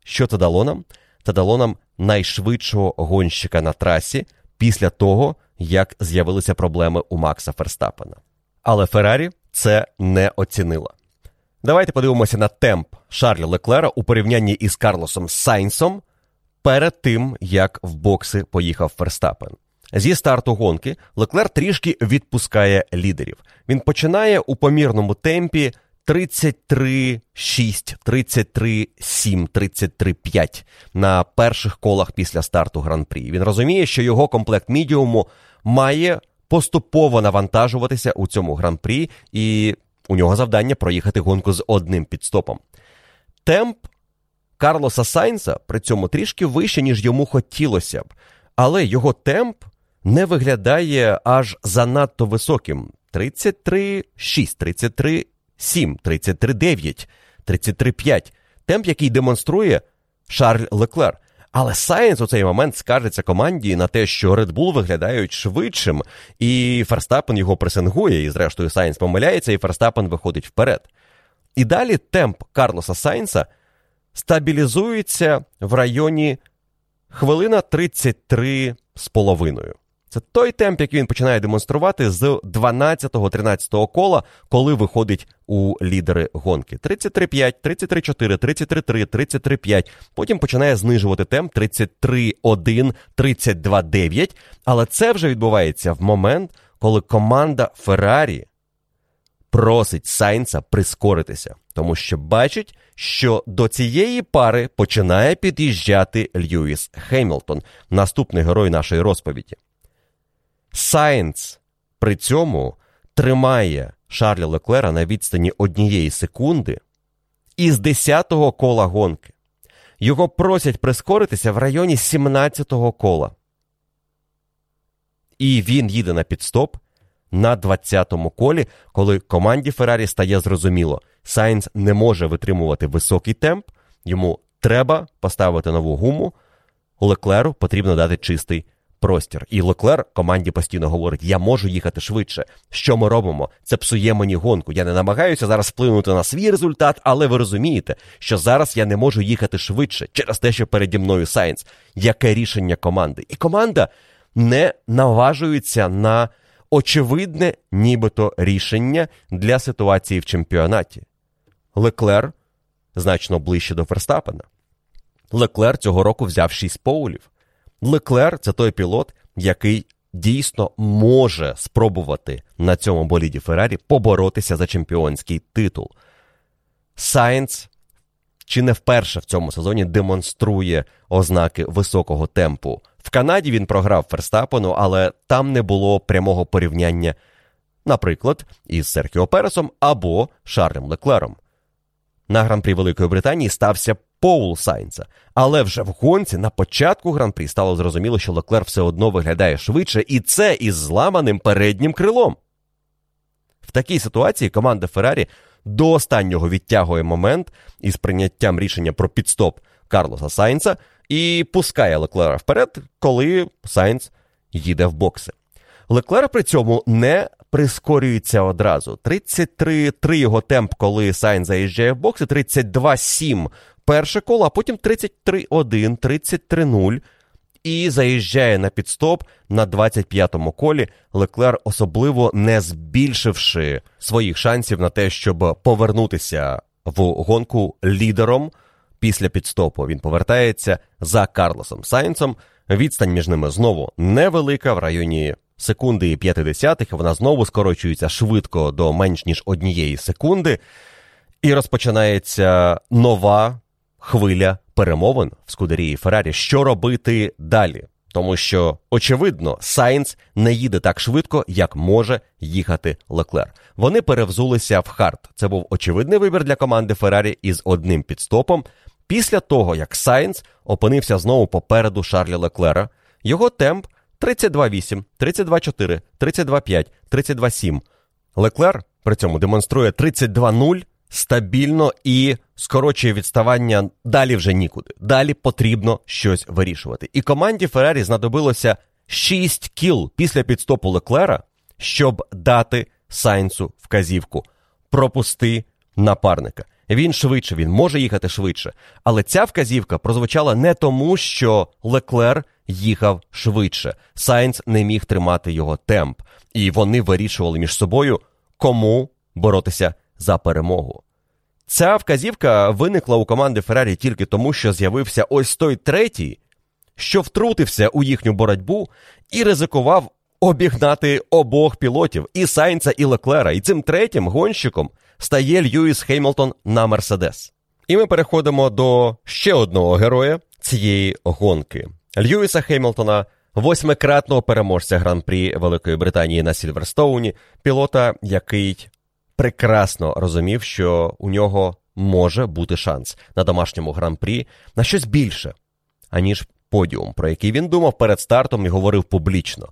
Що це дало нам? Це дало нам найшвидшого гонщика на трасі після того, як з'явилися проблеми у Макса Ферстапена. Але Феррарі це не оцінила. Давайте подивимося на темп Шарля Леклера у порівнянні із Карлосом Сайнсом перед тим, як в бокси поїхав Ферстапен. Зі старту гонки Леклер трішки відпускає лідерів. Він починає у помірному темпі 33-6, 33-7, 33-5 на перших колах після старту гран-прі. Він розуміє, що його комплект мідіуму має поступово навантажуватися у цьому гран-прі, і у нього завдання проїхати гонку з одним підстопом. Темп Карлоса Сайнса при цьому трішки вище, ніж йому хотілося б, але його темп не виглядає аж занадто високим. 33-6, 33 7, 33-9, 33-5. Темп, який демонструє Шарль Леклер. Але Сайнс у цей момент скаржиться команді на те, що Red Bull виглядають швидшим, і Ферстапен його пресингує, і зрештою Сайнс помиляється, і Ферстапен виходить вперед. І далі темп Карлоса Сайнса стабілізується в районі хвилина 33 з половиною. Це той темп, який він починає демонструвати з 12-13 кола, коли виходить у лідери гонки. 33-5, 33-4, 33-3, 33-5. Потім починає знижувати темп 33-1, 32-9. Але це вже відбувається в момент, коли команда Феррарі просить Сайнца прискоритися, тому що бачить, що до цієї пари починає під'їжджати Льюіс Хемілтон, наступний герой нашої розповіді. Сайнц при цьому тримає Шарля Леклера на відстані однієї секунди із 10-го кола гонки. Його просять прискоритися в районі 17-го кола. І він їде на підстоп на 20-му колі, коли команді Феррарі стає зрозуміло, Сайнц не може витримувати високий темп, йому треба поставити нову гуму, Леклеру потрібно дати чистий простір. І Леклер команді постійно говорить: я можу їхати швидше. Що ми робимо? Це псує мені гонку. Я не намагаюся зараз вплинути на свій результат, але ви розумієте, що зараз я не можу їхати швидше через те, що переді мною Сайнс. Яке рішення команди? І команда не наважується на очевидне, нібито рішення для ситуації в чемпіонаті. Леклер значно ближче до Ферстапена. Леклер цього року взяв 6 поулів. Леклер це той пілот, який дійсно може спробувати на цьому боліді Феррарі поборотися за чемпіонський титул. Сайнц чи не вперше в цьому сезоні демонструє ознаки високого темпу. В Канаді він програв Ферстапену, але там не було прямого порівняння, наприклад, із Серхіо Пересом або Шарлем Леклером. На гран-прі Великої Британії стався Поул Сайнца. Але вже в гонці на початку гран-прі стало зрозуміло, що Леклер все одно виглядає швидше, і це із зламаним переднім крилом. В такій ситуації команда Феррарі до останнього відтягує момент із прийняттям рішення про підстоп Карлоса Сайнца і пускає Леклера вперед, коли Сайнц їде в бокси. Леклер при цьому не прискорюється одразу. 33-3 його темп, коли Сайн заїжджає в бокси, 32-7 перше коло, а потім 33-1, 33-0. І заїжджає на підстоп на 25-му колі. Леклер, особливо не збільшивши своїх шансів на те, щоб повернутися в гонку лідером після підстопу. Він повертається за Карлосом Сайнцем. Відстань між ними знову невелика в районі секунди і 50, і вона знову скорочується швидко до менш ніж однієї секунди. І розпочинається нова хвиля перемовин в Скудерії Феррарі. Що робити далі? Тому що, очевидно, Сайнс не їде так швидко, як може їхати Леклер. Вони перевзулися в хард. Це був очевидний вибір для команди Феррарі із одним пітстопом. Після того, як Сайнс опинився знову попереду Шарля Леклера, його темп 32,8, 32,4, 32,5, 32,7. Леклер при цьому демонструє 32,0 стабільно і скорочує відставання далі вже нікуди. Далі потрібно щось вирішувати. І команді Феррарі знадобилося 6 кіл після підстопу Леклера, щоб дати Сайнцу вказівку. Пропусти напарника. Він швидше, він може їхати швидше. Але ця вказівка прозвучала не тому, що Леклер їхав швидше. Сайнц не міг тримати його темп. І вони вирішували між собою, кому боротися за перемогу. Ця вказівка виникла у команди Феррарі тільки тому, що з'явився ось той третій, що втрутився у їхню боротьбу і ризикував обігнати обох пілотів і Сайнца, і Леклера. І цим третім гонщиком стає Льюіс Хеймлтон на Мерседес. І ми переходимо до ще одного героя цієї гонки Льюіса Хемілтона, восьмикратного переможця гран-прі Великої Британії на Сільверстоуні, пілота, який прекрасно розумів, що у нього може бути шанс на домашньому гран-прі на щось більше, аніж подіум, про який він думав перед стартом і говорив публічно.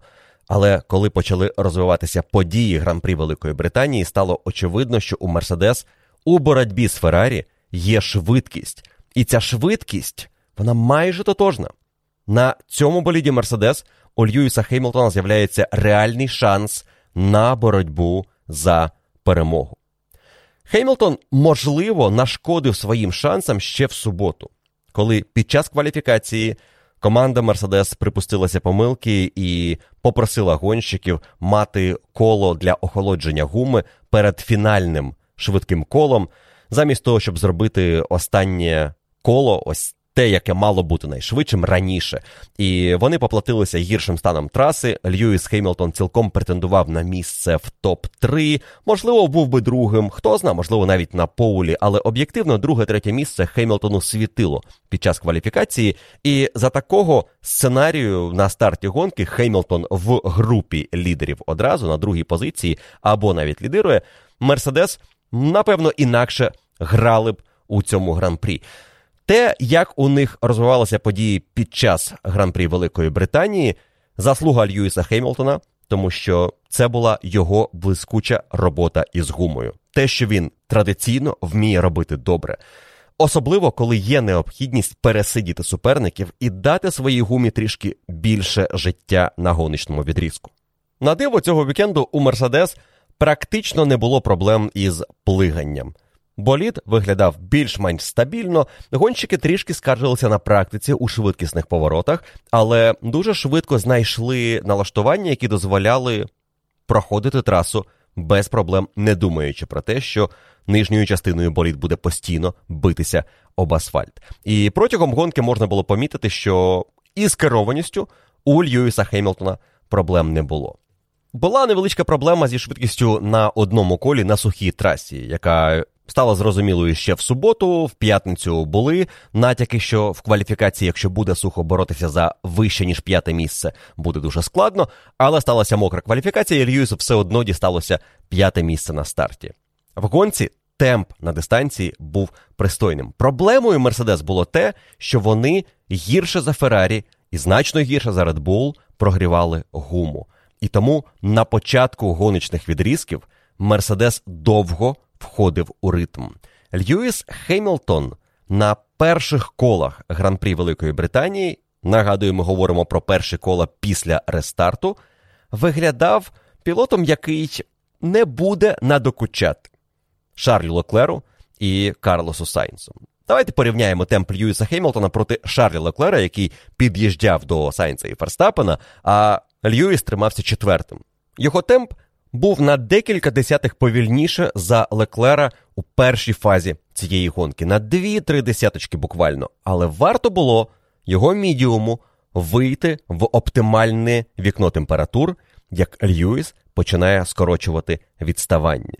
Але коли почали розвиватися події гран-прі Великої Британії, стало очевидно, що у Мерседес у боротьбі з Феррарі є швидкість. І ця швидкість вона майже тотожна. На цьому боліді Мерседес у Льюіса Хеймлтона з'являється реальний шанс на боротьбу за перемогу. Хеймлтон, можливо, нашкодив своїм шансам ще в суботу, коли під час кваліфікації команда Мерседес припустилася помилки і попросила гонщиків мати коло для охолодження гуми перед фінальним швидким колом, замість того, щоб зробити останнє коло, ось те, яке мало бути найшвидшим раніше. І вони поплатилися гіршим станом траси. Льюіс Хемілтон цілком претендував на місце в топ-3. Можливо, був би другим, хто зна, можливо, навіть на поулі, але об'єктивно друге-третє місце Хемілтону світило під час кваліфікації. І за такого сценарію на старті гонки Хемілтон в групі лідерів одразу на другій позиції або навіть лідирує. Мерседес, напевно, інакше грали б у цьому гран-прі. Те, як у них розвивалися події під час гран-прі Великої Британії, заслуга Льюіса Хеймлтона, тому що це була його блискуча робота із гумою. Те, що він традиційно вміє робити добре. Особливо, коли є необхідність пересидіти суперників і дати своїй гумі трішки більше життя на гоночному відрізку. На диво цього вікенду у Мерседес практично не було проблем із плиганням. Болід виглядав більш-менш стабільно, гонщики трішки скаржилися на практиці у швидкісних поворотах, але дуже швидко знайшли налаштування, які дозволяли проходити трасу без проблем, не думаючи про те, що нижньою частиною болід буде постійно битися об асфальт. І протягом гонки можна було помітити, що із керованістю у Льюіса Хеймлтона проблем не було. Була невеличка проблема зі швидкістю на одному колі на сухій трасі, яка стала зрозумілою ще в суботу. В п'ятницю були натяки, що в кваліфікації, якщо буде сухо боротися за вище ніж п'яте місце, буде дуже складно. Але сталася мокра кваліфікація, і Льюісу все одно дісталося п'яте місце на старті. В гонці темп на дистанції був пристойним. Проблемою Мерседес було те, що вони гірше за Феррарі і значно гірше за Red Bull прогрівали гуму. І тому на початку гоночних відрізків Мерседес довго входив у ритм. Льюіс Хеймлтон на перших колах Гран-прі Великої Британії, нагадую, ми говоримо про перші кола після рестарту, виглядав пілотом, який не буде надокучати Шарлю Леклеру і Карлосу Сайнсу. Давайте порівняємо темп Льюіса Хеймлтона проти Шарлі Леклера, який під'їжджав до Сайнса і Ферстапена, а Льюіс тримався четвертим. Його темп був на декілька десятих повільніше за Леклера у першій фазі цієї гонки, на 2-3 десяточки буквально. Але варто було його мідіуму вийти в оптимальне вікно температур, як Льюіс починає скорочувати відставання.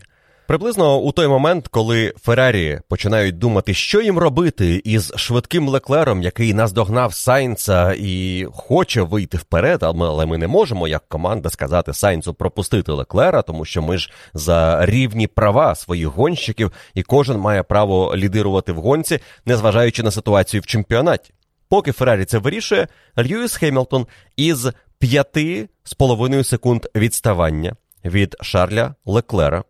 Приблизно у той момент, коли Феррарі починають думати, що їм робити із швидким леклером, який наздогнав Сайнца і хоче вийти вперед, але ми не можемо, як команда, сказати Сайнцу пропустити леклера, тому що ми ж за рівні права своїх гонщиків, і кожен має право лідирувати в гонці, незважаючи на ситуацію в чемпіонаті. Поки Феррарі це вирішує, Льюіс Хемілтон із 5,5 секунд відставання від Шарля Леклера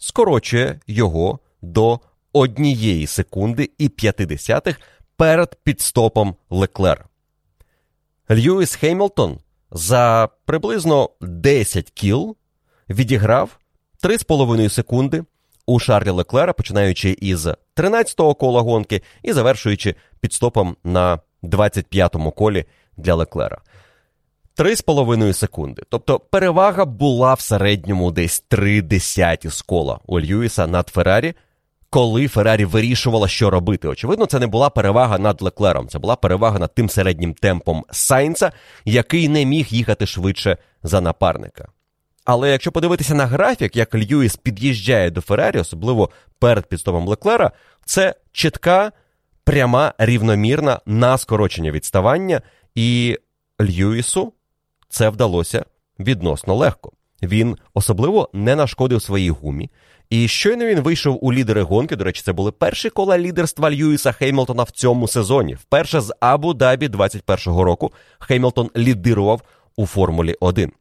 скорочує його до однієї секунди і 50 перед підстопом Леклера. Льюіс Хеймлтон за приблизно 10 кіл відіграв 3,5 секунди у Шарлі Леклера, починаючи із 13-го кола гонки і завершуючи підстопом на 25-му колі для Леклера. 3,5 секунди. Тобто перевага була в середньому десь 3 десяті з кола у Льюіса над Феррарі, коли Феррарі вирішувала, що робити. Очевидно, це не була перевага над Леклером, це була перевага над тим середнім темпом Сайнца, який не міг їхати швидше за напарника. Але якщо подивитися на графік, як Льюіс під'їжджає до Феррарі, особливо перед підстопом Леклера, це чітка, пряма, рівномірна на скорочення відставання, і Льюісу це вдалося відносно легко. Він особливо не нашкодив своїй гумі. І щойно він вийшов у лідери гонки. До речі, це були перші кола лідерства Льюіса Хеймлтона в цьому сезоні. Вперше з Абу Дабі 21-го року Хеймлтон лідирував у Формулі 1.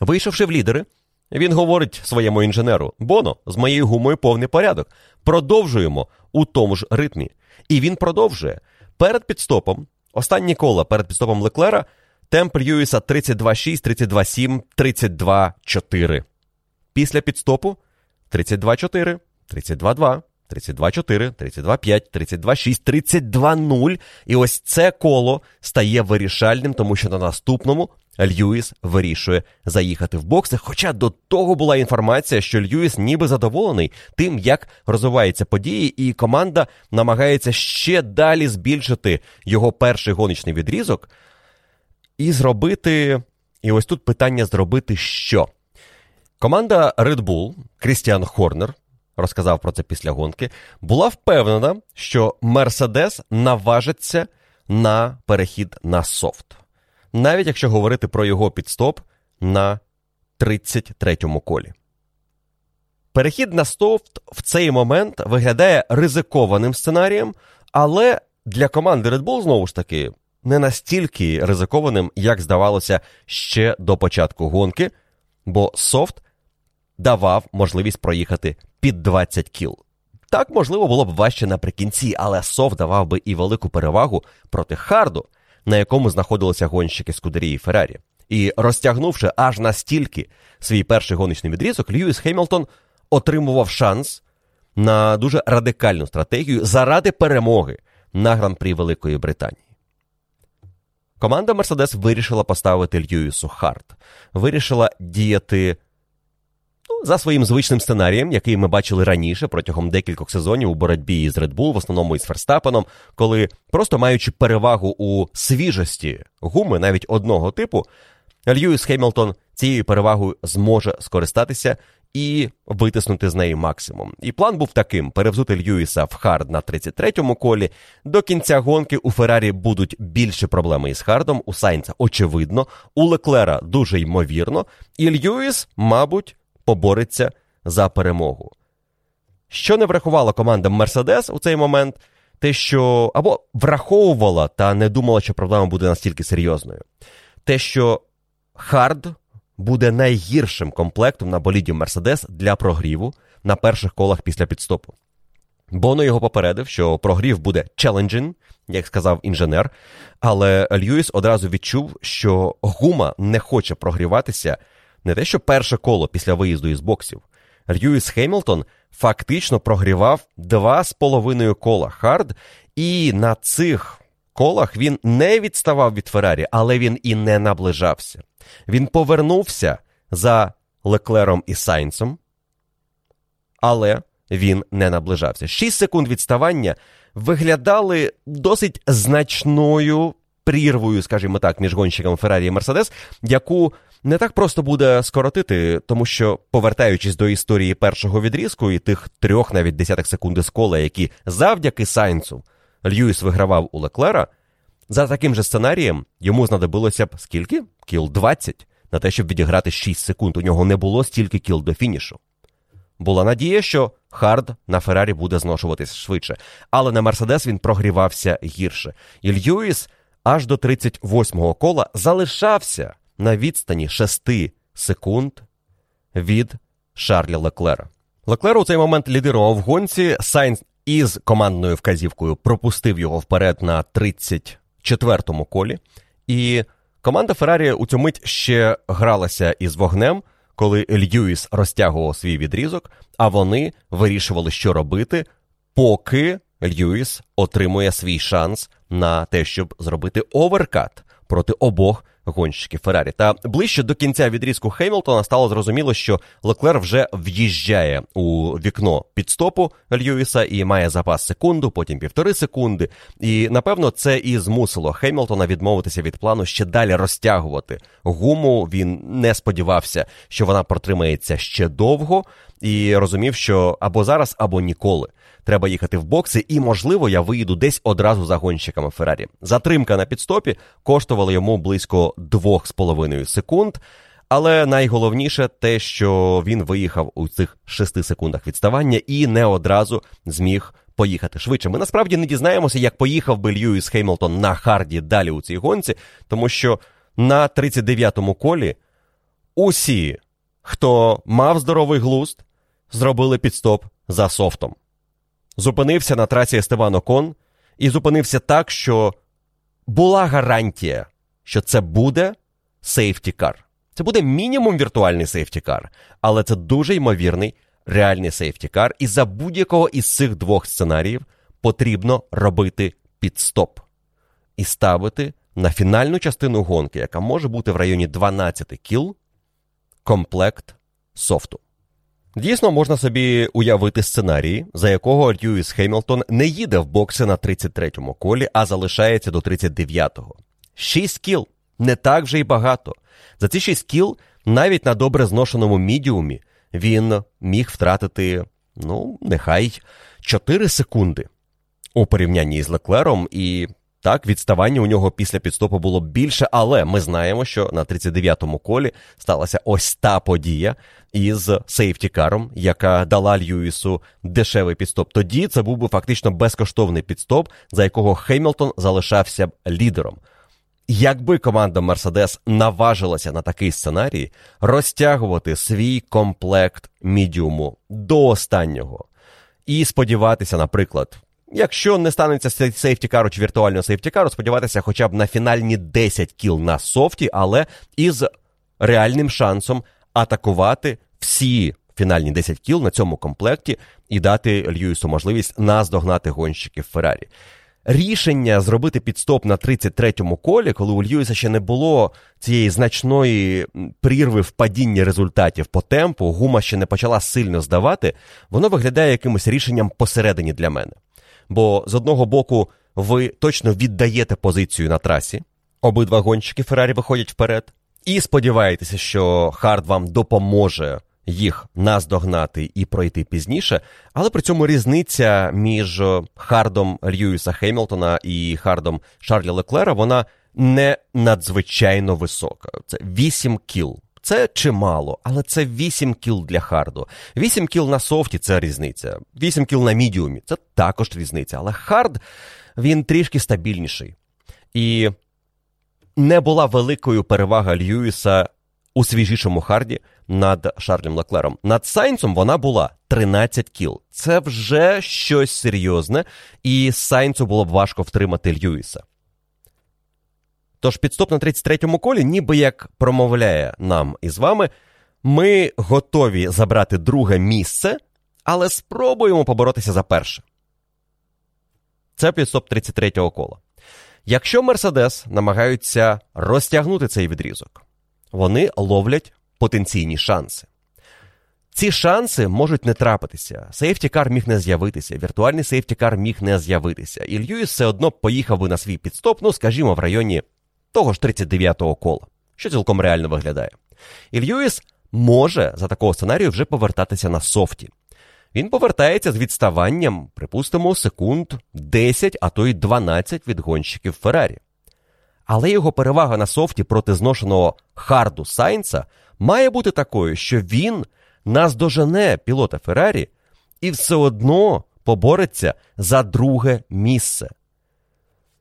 Вийшовши в лідери, він говорить своєму інженеру: Боно, з моєю гумою повний порядок. Продовжуємо у тому ж ритмі. І він продовжує. Перед підстопом, останні кола перед підстопом Леклера, темп Льюіса 32,6, 32,7, 32,4. Після підстопу 32,4, 32,2, 32,4, 32,5, 32,6, 32,0. І ось це коло стає вирішальним, тому що на наступному Льюіс вирішує заїхати в бокси. Хоча до того була інформація, що Льюіс ніби задоволений тим, як розвиваються події, і команда намагається ще далі збільшити його перший гоночний відрізок і зробити. І ось тут питання зробити що? Команда Red Bull, Крістіан Хорнер, розказав про це після гонки, була впевнена, що Мерседес наважиться на перехід на софт навіть якщо говорити про його підстоп на 33-му колі. Перехід на софт в цей момент виглядає ризикованим сценарієм, але для команди Red Bull, знову ж таки, не настільки ризикованим, як здавалося ще до початку гонки, бо софт давав можливість проїхати під 20 кіл. Так, можливо, було б важче наприкінці, але софт давав би і велику перевагу проти харду, на якому знаходилися гонщики Скудерії Феррарі. І розтягнувши аж настільки свій перший гоночний відрізок, Льюіс Хемілтон отримував шанс на дуже радикальну стратегію заради перемоги на гран-прі Великої Британії. Команда Мерседес вирішила поставити Льюісу Харт, вирішила діяти за своїм звичним сценарієм, який ми бачили раніше протягом декількох сезонів у боротьбі із Red Bull, в основному із Ферстапеном, коли просто маючи перевагу у свіжості гуми навіть одного типу, Льюіс Хемілтон цією перевагою зможе скористатися і витиснути з неї максимум. І план був таким: перевзути Льюіса в хард на 33-му колі. До кінця гонки у Феррарі будуть більше проблеми із хардом, у Сайнса очевидно, у Леклера дуже ймовірно, і Льюіс, мабуть, побореться за перемогу. Що не врахувала команда Мерседес у цей момент, те, що або враховувала та не думала, що проблема буде настільки серйозною. Те, що хард буде найгіршим комплектом на боліді Мерседес для прогріву на перших колах після пітстопу. Боно його попередив, що прогрів буде challenging, як сказав інженер, але Льюіс одразу відчув, що гума не хоче прогріватися не те, що перше коло після виїзду із боксів. Льюіс Хемілтон фактично прогрівав два з половиною кола хард, і на цих колах він не відставав від Феррарі, але він і не наближався. Він повернувся за Леклером і Сайнсом, але він не наближався. Шість секунд відставання виглядали досить значною прірвою, скажімо так, між гонщиком Феррарі і Мерседес, яку не так просто буде скоротити, тому що, повертаючись до історії першого відрізку і тих трьох навіть десятих секунди з кола, які завдяки Сайнцу Льюіс вигравав у Леклера, за таким же сценарієм йому знадобилося б скільки? Кіл 20 на те, щоб відіграти 6 секунд. У нього не було стільки кіл до фінішу. Була надія, що хард на Феррарі буде зношуватись швидше, але на Мерседес він прогрівався гірше. І Льюіс аж до 38-го кола залишався на відстані 6 секунд від Шарля Леклера. Леклер у цей момент лідирував в гонці. Сайнс із командною вказівкою пропустив його вперед на 34-му колі. І команда Феррарі у цю мить ще гралася із вогнем, коли Льюіс розтягував свій відрізок, а вони вирішували, що робити, поки Льюіс отримує свій шанс на те, щоб зробити оверкат проти обох гонщиків Феррарі. Та ближче до кінця відрізку Хемілтона стало зрозуміло, що Леклер вже в'їжджає у вікно пітстопу Льюіса і має запас секунду, потім півтори секунди. І напевно це і змусило Хемілтона відмовитися від плану ще далі розтягувати гуму. Він не сподівався, що вона протримається ще довго, і розумів, що або зараз, або ніколи. Треба їхати в бокси, і, можливо, я виїду десь одразу за гонщиками Феррарі. Затримка на підстопі коштувала йому близько 2,5 секунд. Але найголовніше те, що він виїхав у цих 6 секундах відставання і не одразу зміг поїхати швидше. Ми насправді не дізнаємося, як поїхав би Льюіс Хеймлтон на Харді далі у цій гонці, тому що на 39-му колі усі, хто мав здоровий глузд, зробили підстоп за софтом. Зупинився на трасі Естеван Окон і зупинився так, що була гарантія, що це буде сейфтікар. Це буде мінімум віртуальний сейфтікар, але це дуже ймовірний реальний сейфтікар. І за будь-якого із цих двох сценаріїв потрібно робити підстоп і ставити на фінальну частину гонки, яка може бути в районі 12 кіл, комплект софту. Дійсно, можна собі уявити сценарій, за якого Льюіс Хеймлтон не їде в бокси на 33-му колі, а залишається до 39-го. Шість кіл не так вже й багато. За ці шість кіл, навіть на добре зношеному мідіумі, він міг втратити, ну, нехай 4 секунди у порівнянні з Леклером, і так, відставання у нього після підстопу було більше, але ми знаємо, що на 39-му колі сталася ось та подія із сейфтікаром, яка дала Льюісу дешевий підстоп. Тоді це був би фактично безкоштовний підстоп, за якого Хеймлтон залишався б лідером. Якби команда Мерседес наважилася на такий сценарій, розтягувати свій комплект мідіуму до останнього і сподіватися, наприклад, якщо не станеться сейфтікару чи віртуального сейфтікару, сподіватися хоча б на фінальні 10 кіл на софті, але із реальним шансом атакувати всі фінальні 10 кіл на цьому комплекті і дати Льюісу можливість наздогнати гонщиків Феррарі. Рішення зробити підстоп на 33-му колі, коли у Льюіса ще не було цієї значної прірви в падінні результатів по темпу, гума ще не почала сильно здавати, воно виглядає якимось рішенням посередині для мене. Бо з одного боку ви точно віддаєте позицію на трасі, обидва гонщики Феррарі виходять вперед, і сподіваєтеся, що хард вам допоможе їх наздогнати і пройти пізніше, але при цьому різниця між хардом Льюіса Хемілтона і хардом Шарля Леклера вона не надзвичайно висока. Це 8 кіл. Це чимало, але це 8 кіл для харду. 8 кіл на софті це різниця. 8 кіл на мідіумі це також різниця. Але хард він трішки стабільніший. І не була великою перевага Льюіса у свіжішому харді над Шарлем Леклером. Над Сайнцем вона була 13 кіл. Це вже щось серйозне, і Сайнцу було б важко втримати Льюіса. Тож підстоп на 33-му колі, ніби як промовляє нам із вами, ми готові забрати друге місце, але спробуємо поборотися за перше. Це підстоп 33-го кола. Якщо Мерседес намагаються розтягнути цей відрізок, вони ловлять потенційні шанси. Ці шанси можуть не трапитися. Сейфтікар міг не з'явитися, віртуальний сейфтікар міг не з'явитися. І Льюіс все одно поїхав би на свій підстоп, ну, скажімо, в районі того ж 39-го кола, що цілком реально виглядає. І Льюіс може за такого сценарію вже повертатися на софті. Він повертається з відставанням, припустимо, секунд 10, а то й 12 від гонщиків Феррарі. Але його перевага на софті проти зношеного Харду Сайнца має бути такою, що він наздожене пілота Феррарі і все одно побореться за друге місце.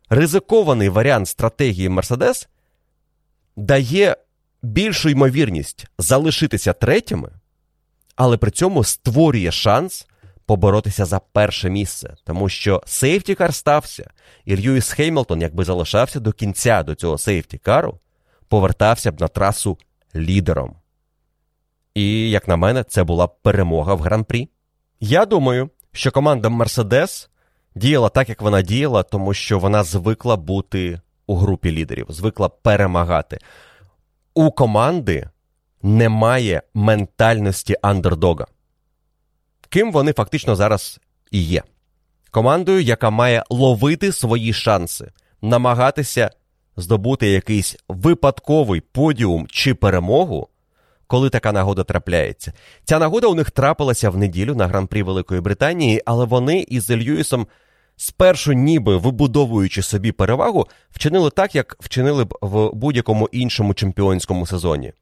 Ризикований варіант стратегії Мерседес дає більшу ймовірність залишитися третіми, але при цьому створює шанс поборотися за перше місце, тому що сейфті-кар стався, і Льюіс Хеймлтон, якби залишався до кінця до цього сейфті-кару, повертався б на трасу лідером. І, як на мене, це була перемога в гран-прі. Я думаю, що команда Мерседес діяла так, як вона діяла, тому що вона звикла бути у групі лідерів, звикла перемагати. У команди немає ментальності андердога. Ким вони фактично зараз і є. Командою, яка має ловити свої шанси, намагатися здобути якийсь випадковий подіум чи перемогу, коли така нагода трапляється. Ця нагода у них трапилася в неділю на гран-прі Великої Британії, але вони із Льюісом, спершу ніби вибудовуючи собі перевагу, вчинили так, як вчинили б в будь-якому іншому чемпіонському сезоні.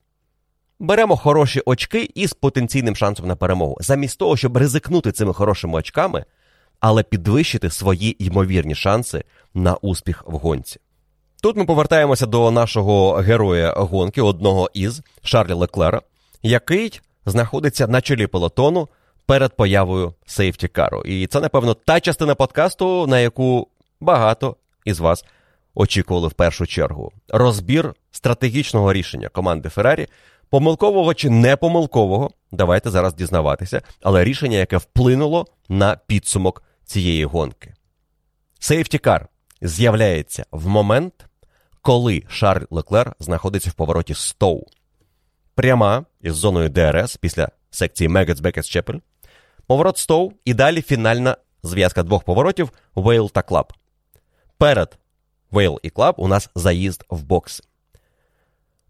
Беремо хороші очки із потенційним шансом на перемогу, замість того, щоб ризикнути цими хорошими очками, але підвищити свої ймовірні шанси на успіх в гонці. Тут ми повертаємося до нашого героя гонки, одного із Шарлі Леклера, який знаходиться на чолі пелотону перед появою сейфтікару. І це, напевно, та частина подкасту, на яку багато із вас очікували в першу чергу. Розбір стратегічного рішення команди Феррарі, помилкового чи не помилкового, давайте зараз дізнаватися, але рішення, яке вплинуло на підсумок цієї гонки. Сейфтікар з'являється в момент, коли Шарль Леклер знаходиться в повороті Стоу. Пряма із зоною ДРС після секції Меґґоттс Бекеттс Чепел. Поворот Стоу і далі фінальна зв'язка двох поворотів Вейл та Клаб. Перед Вейл і Клаб у нас заїзд в бокси.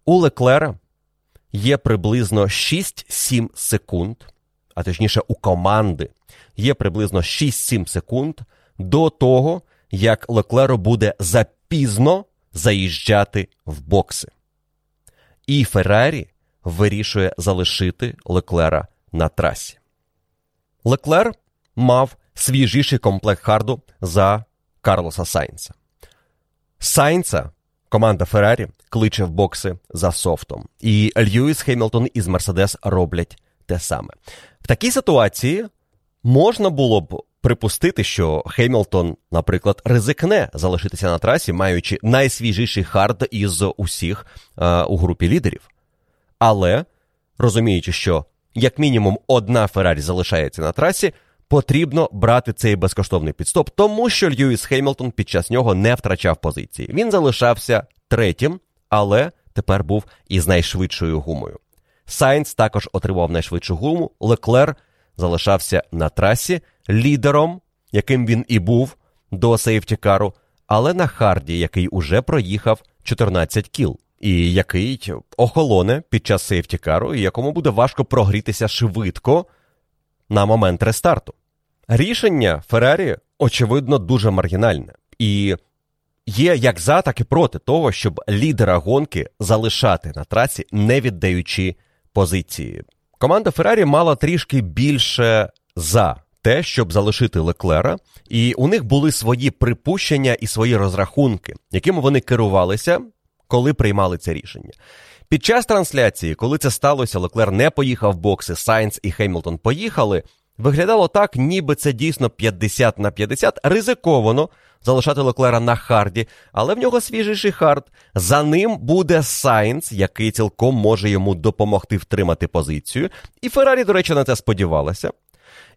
У Леклера є приблизно 6-7 секунд, а точніше, у команди є приблизно 6-7 секунд до того, як Леклеру буде запізно заїжджати в бокси. І Феррарі вирішує залишити Леклера на трасі. Леклер мав свіжіший комплект харду за Карлоса Сайнца. Сайнца команда Феррарі кличе в бокси за софтом. І Льюіс Хеймлтон із Мерседес роблять те саме. В такій ситуації можна було б припустити, що Хеймлтон, наприклад, ризикне залишитися на трасі, маючи найсвіжіший хард із усіх е, у групі лідерів. Але розуміючи, що як мінімум одна Феррарі залишається на трасі, потрібно брати цей безкоштовний піт-стоп, тому що Льюіс Хеймлтон під час нього не втрачав позиції. Він залишався третім, але тепер був із найшвидшою гумою. Сайнц також отримав найшвидшу гуму. Леклер залишався на трасі лідером, яким він і був до сейфтікару, але на харді, який уже проїхав 14 кіл, і який охолоне під час сейфтікару, і якому буде важко прогрітися швидко на момент рестарту. Рішення Феррарі, очевидно, дуже маргінальне. І є як за, так і проти того, щоб лідера гонки залишати на трасі, не віддаючи позиції. Команда Феррарі мала трішки більше за те, щоб залишити Леклера, і у них були свої припущення і свої розрахунки, якими вони керувалися, коли приймали це рішення. Під час трансляції, коли це сталося, Леклер не поїхав в бокси, Сайнц і Хеймлтон поїхали. Виглядало так, ніби це дійсно 50 на 50, ризиковано залишати Леклера на харді, але в нього свіжіший хард. За ним буде Сайнц, який цілком може йому допомогти втримати позицію. І Феррарі, до речі, на це сподівалася.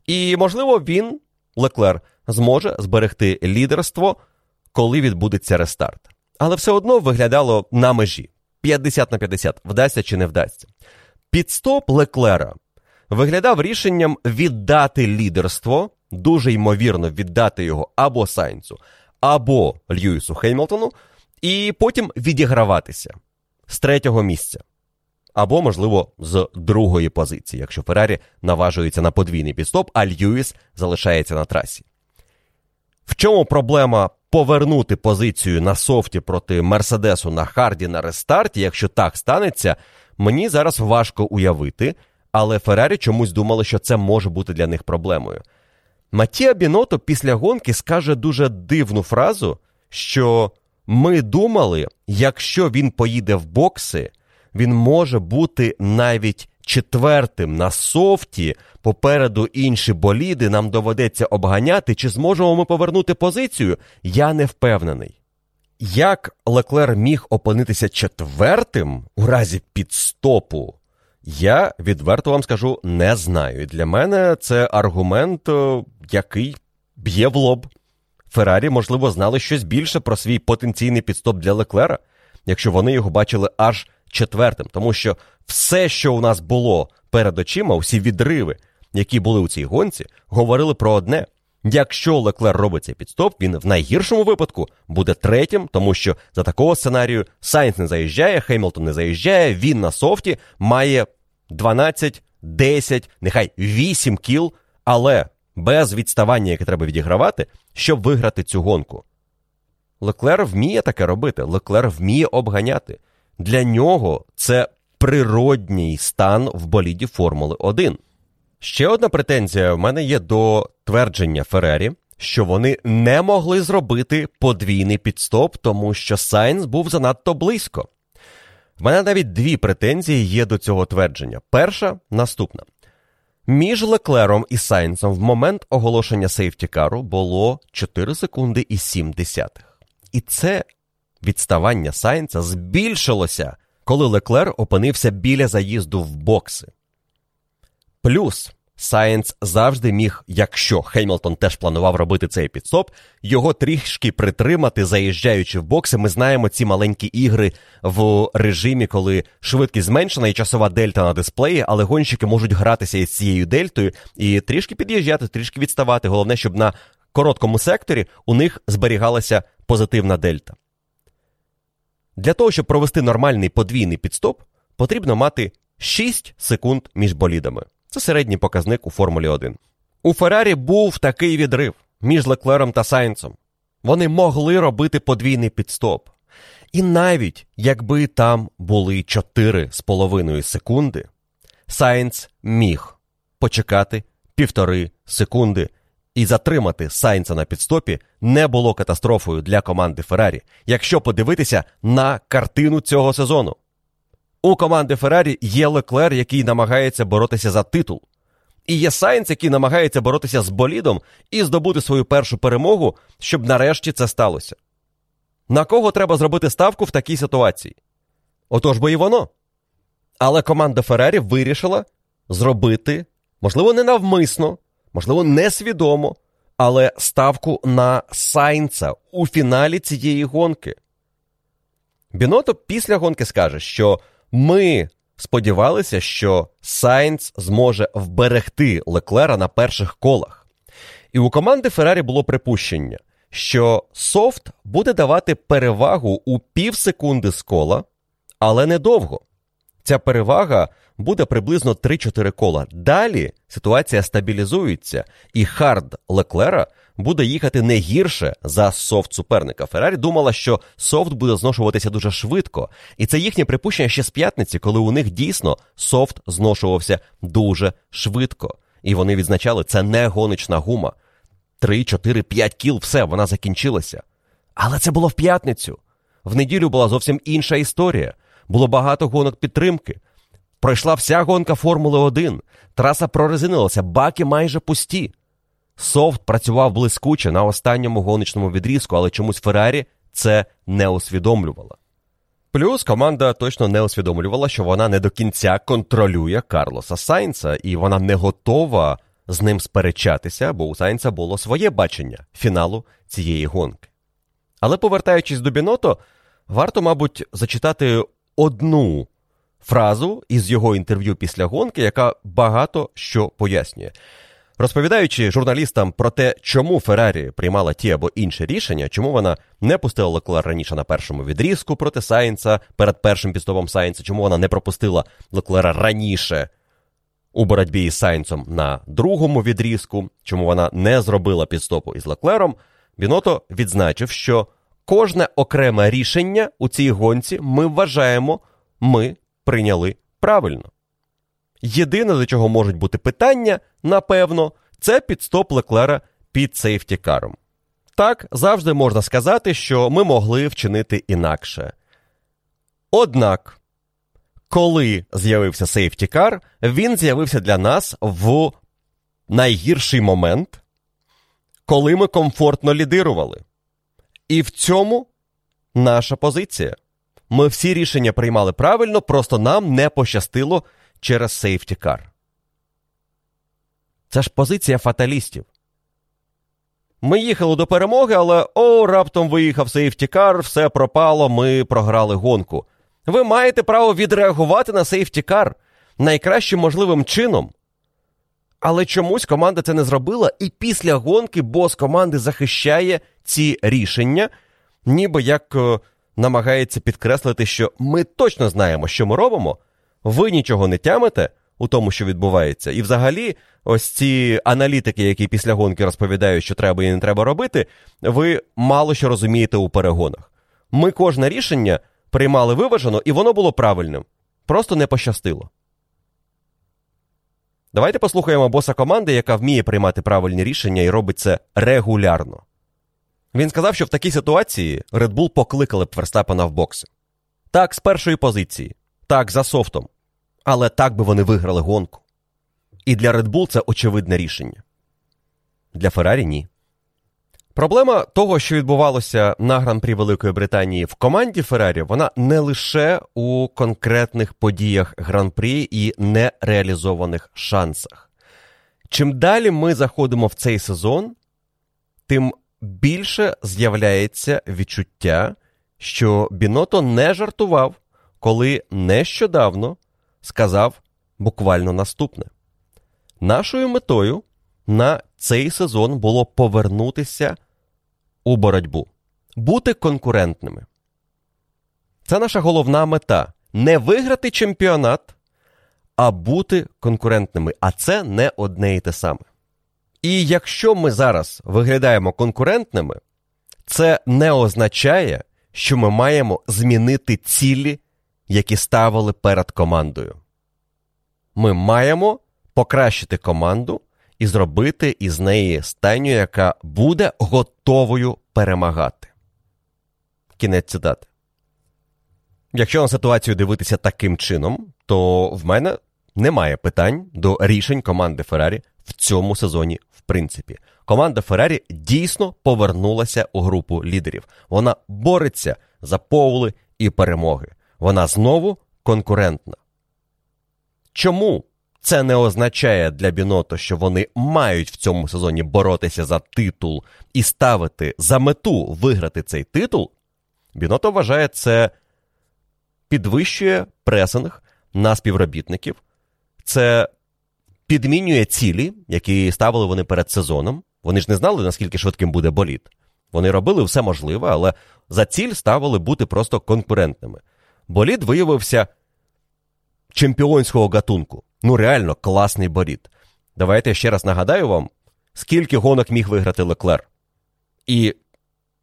І, можливо, він, Леклер, зможе зберегти лідерство, коли відбудеться рестарт. Але все одно виглядало на межі 50 на 50, вдасться чи не вдасться. Підстоп Леклера виглядав рішенням віддати лідерство, дуже ймовірно віддати його або Сайнцу, або Льюісу Хеймлтону, і потім відіграватися з третього місця. або, можливо, з другої позиції, якщо Феррарі наважується на подвійний підстоп, а Льюіс залишається на трасі. В чому проблема повернути позицію на софті проти Мерседесу на харді на рестарті, якщо так станеться, мені зараз важко уявити, але Феррарі чомусь думали, що це може бути для них проблемою. Матія Біното після гонки скаже дуже дивну фразу, що ми думали, якщо він поїде в бокси, він може бути навіть четвертим на софті, попереду інші боліди, нам доведеться обганяти, чи зможемо ми повернути позицію, я не впевнений. Як Леклер міг опинитися четвертим у разі підстопу, я відверто вам скажу не знаю. І для мене це аргумент, е, який б'є в лоб. Феррарі, можливо, знали щось більше про свій потенційний піт-стоп для Леклера, якщо вони його бачили аж четвертим. Тому що все, що у нас було перед очима, усі відриви, які були у цій гонці, говорили про одне. Якщо Леклер робить цей піт-стоп, він в найгіршому випадку буде третім, тому що за такого сценарію Сайнс не заїжджає, Хеймлтон не заїжджає, він на софті має 12, 10, нехай 8 кіл, але без відставання, яке треба відігравати, щоб виграти цю гонку. Леклер вміє таке робити, Леклер вміє обганяти. Для нього це природній стан в боліді Формули 1. Ще одна претензія в мене є до твердження Феррарі, що вони не могли зробити подвійний піт-стоп, тому що Сайнс був занадто близько. В мене навіть дві претензії є до цього твердження. Перша наступна. Між Леклером і Сайнсом в момент оголошення сейфті-кару було 4 секунди і 7 десятих. І це відставання Сайнса збільшилося, коли Леклер опинився біля заїзду в бокси. Плюс Сайнс завжди міг, якщо Хеймлтон теж планував робити цей піт-стоп, його трішки притримати, заїжджаючи в бокси. Ми знаємо ці маленькі ігри в режимі, коли швидкість зменшена і часова дельта на дисплеї, але гонщики можуть гратися із цією дельтою і трішки під'їжджати, трішки відставати. Головне, щоб на короткому секторі у них зберігалася позитивна дельта. Для того, щоб провести нормальний подвійний підстоп, потрібно мати 6 секунд між болідами. Це середній показник у Формулі 1. У Феррарі був такий відрив між Леклером та Сайнцем. Вони могли робити подвійний підстоп. І навіть якби там були 4,5 секунди, Сайнц міг почекати півтори секунди і затримати Сайнца на підстопі не було катастрофою для команди Феррарі, якщо подивитися на картину цього сезону. У команди Феррарі є Леклер, який намагається боротися за титул. І є Сайнц, який намагається боротися з болідом і здобути свою першу перемогу, щоб нарешті це сталося. На кого треба зробити ставку в такій ситуації? Отож бо і воно. Але команда Феррарі вирішила зробити, можливо, не навмисно, можливо, несвідомо, але ставку на Сайнца у фіналі цієї гонки. Біното після гонки скаже, що ми сподівалися, що Сайнц зможе вберегти Леклера на перших колах. І у команди Феррарі було припущення, що софт буде давати перевагу у пів секунди з кола, але недовго. Ця перевага буде приблизно 3-4 кола. Далі ситуація стабілізується, і хард Леклера буде їхати не гірше за софт суперника. Феррарі думала, що софт буде зношуватися дуже швидко, і це їхнє припущення ще з п'ятниці, коли у них дійсно софт зношувався дуже швидко. І вони відзначали, це не гоночна гума. 3, 4, 5 кіл, все, вона закінчилася. Але це було в п'ятницю. В неділю була зовсім інша історія. Було багато гонок підтримки. Пройшла вся гонка Формули 1. Траса прорезинилася, баки майже пусті. Софт працював блискуче на останньому гоночному відрізку, але чомусь Феррарі це не усвідомлювала. Плюс команда точно не усвідомлювала, що вона не до кінця контролює Карлоса Сайнца, і вона не готова з ним сперечатися, бо у Сайнца було своє бачення фіналу цієї гонки. Але повертаючись до Біното, варто, мабуть, зачитати одну фразу із його інтерв'ю після гонки, яка багато що пояснює. Розповідаючи журналістам про те, чому Феррарі приймала ті або інші рішення, чому вона не пустила Леклер раніше на першому відрізку проти Сайнца перед першим підстопом Сайнца, чому вона не пропустила Леклера раніше у боротьбі із Сайнцем на другому відрізку, чому вона не зробила підстопу із Леклером, Біното відзначив, що кожне окреме рішення у цій гонці ми вважаємо, ми прийняли правильно. Єдине, до чого можуть бути питання, напевно, це підстоп Леклера під сейфтікаром. Так, завжди можна сказати, що ми могли вчинити інакше. Однак, коли з'явився сейфтікар, він з'явився для нас в найгірший момент, коли ми комфортно лідирували. І в цьому наша позиція. Ми всі рішення приймали правильно, просто нам не пощастило через сейфтікар. Це ж позиція фаталістів. Ми їхали до перемоги, але о, раптом виїхав сейфтікар, все пропало, ми програли гонку. Ви маєте право відреагувати на сейфтікар найкращим можливим чином. Але чомусь команда це не зробила, і після гонки бос команди захищає ці рішення, ніби як е, намагається підкреслити, що ми точно знаємо, що ми робимо, ви нічого не тямите у тому, що відбувається. І взагалі, ось ці аналітики, які після гонки розповідають, що треба і не треба робити, ви мало що розумієте у перегонах. Ми кожне рішення приймали виважено, і воно було правильним. Просто не пощастило. Давайте послухаємо боса команди, яка вміє приймати правильні рішення і робить це регулярно. Він сказав, що в такій ситуації Red Bull покликали б Верстапена в бокси. Так, з першої позиції, так, за софтом. Але так би вони виграли гонку. І для Red Bull це очевидне рішення. Для Феррарі ні. Проблема того, що відбувалося на гран-прі Великої Британії в команді Феррарі, вона не лише у конкретних подіях гран-прі і нереалізованих шансах. Чим далі ми заходимо в цей сезон, тим більше з'являється відчуття, що Біното не жартував, коли нещодавно сказав буквально наступне: нашою метою на цей сезон було повернутися у боротьбу, бути конкурентними. Це наша головна мета не виграти чемпіонат, а бути конкурентними. А це не одне і те саме. І якщо ми зараз виглядаємо конкурентними, це не означає, що ми маємо змінити цілі, які ставили перед командою. Ми маємо покращити команду і зробити із неї стайню, яка буде готовою перемагати. Кінець цитати. Якщо на ситуацію дивитися таким чином, то в мене немає питань до рішень команди Феррарі в цьому сезоні, в принципі. Команда Феррарі дійсно повернулася у групу лідерів. Вона бореться за повли і перемоги. Вона знову конкурентна. Чому це не означає для Біното, що вони мають в цьому сезоні боротися за титул і ставити за мету виграти цей титул? Біното вважає це підвищує пресинг на співробітників, це підмінює цілі, які ставили вони перед сезоном. Вони ж не знали, наскільки швидким буде боліт. Вони робили все можливе, але за ціль ставили бути просто конкурентними. Боліт виявився чемпіонського гатунку. Ну, реально класний боліт. Давайте ще раз нагадаю вам, скільки гонок міг виграти Леклер. І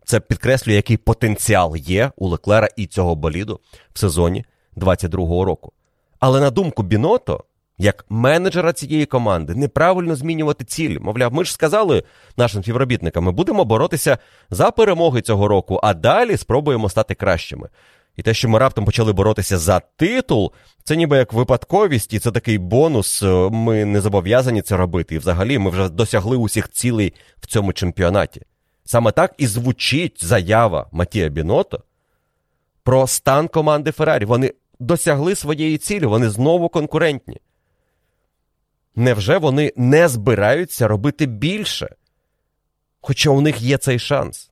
це підкреслює, який потенціал є у Леклера і цього боліду в сезоні 22-го року. Але на думку Біното, як менеджера цієї команди, неправильно змінювати цілі. Мовляв, ми ж сказали нашим співробітникам, ми будемо боротися за перемоги цього року, а далі спробуємо стати кращими. І те, що ми раптом почали боротися за титул, це ніби як випадковість, і це такий бонус. е, Ми не зобов'язані це робити. І взагалі ми вже досягли усіх цілей в цьому чемпіонаті. Саме так і звучить заява Матія Біното про стан команди Феррарі. Вони досягли своєї цілі, вони знову конкурентні. Невже вони не збираються робити більше? Хоча у них є цей шанс.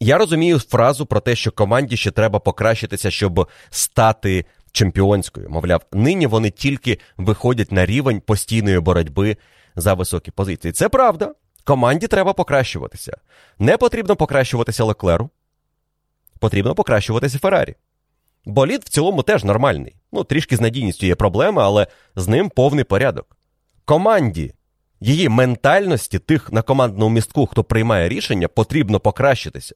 Я розумію фразу про те, що команді ще треба покращитися, щоб стати чемпіонською. Мовляв, нині вони тільки виходять на рівень постійної боротьби за високі позиції. Це правда. Команді треба покращуватися. Не потрібно покращуватися Леклеру, потрібно покращуватися Феррарі. Болід в цілому теж нормальний. Ну, трішки з надійністю є проблеми, але з ним повний порядок. Команді, її ментальності, тих на командному містку, хто приймає рішення, потрібно покращитися.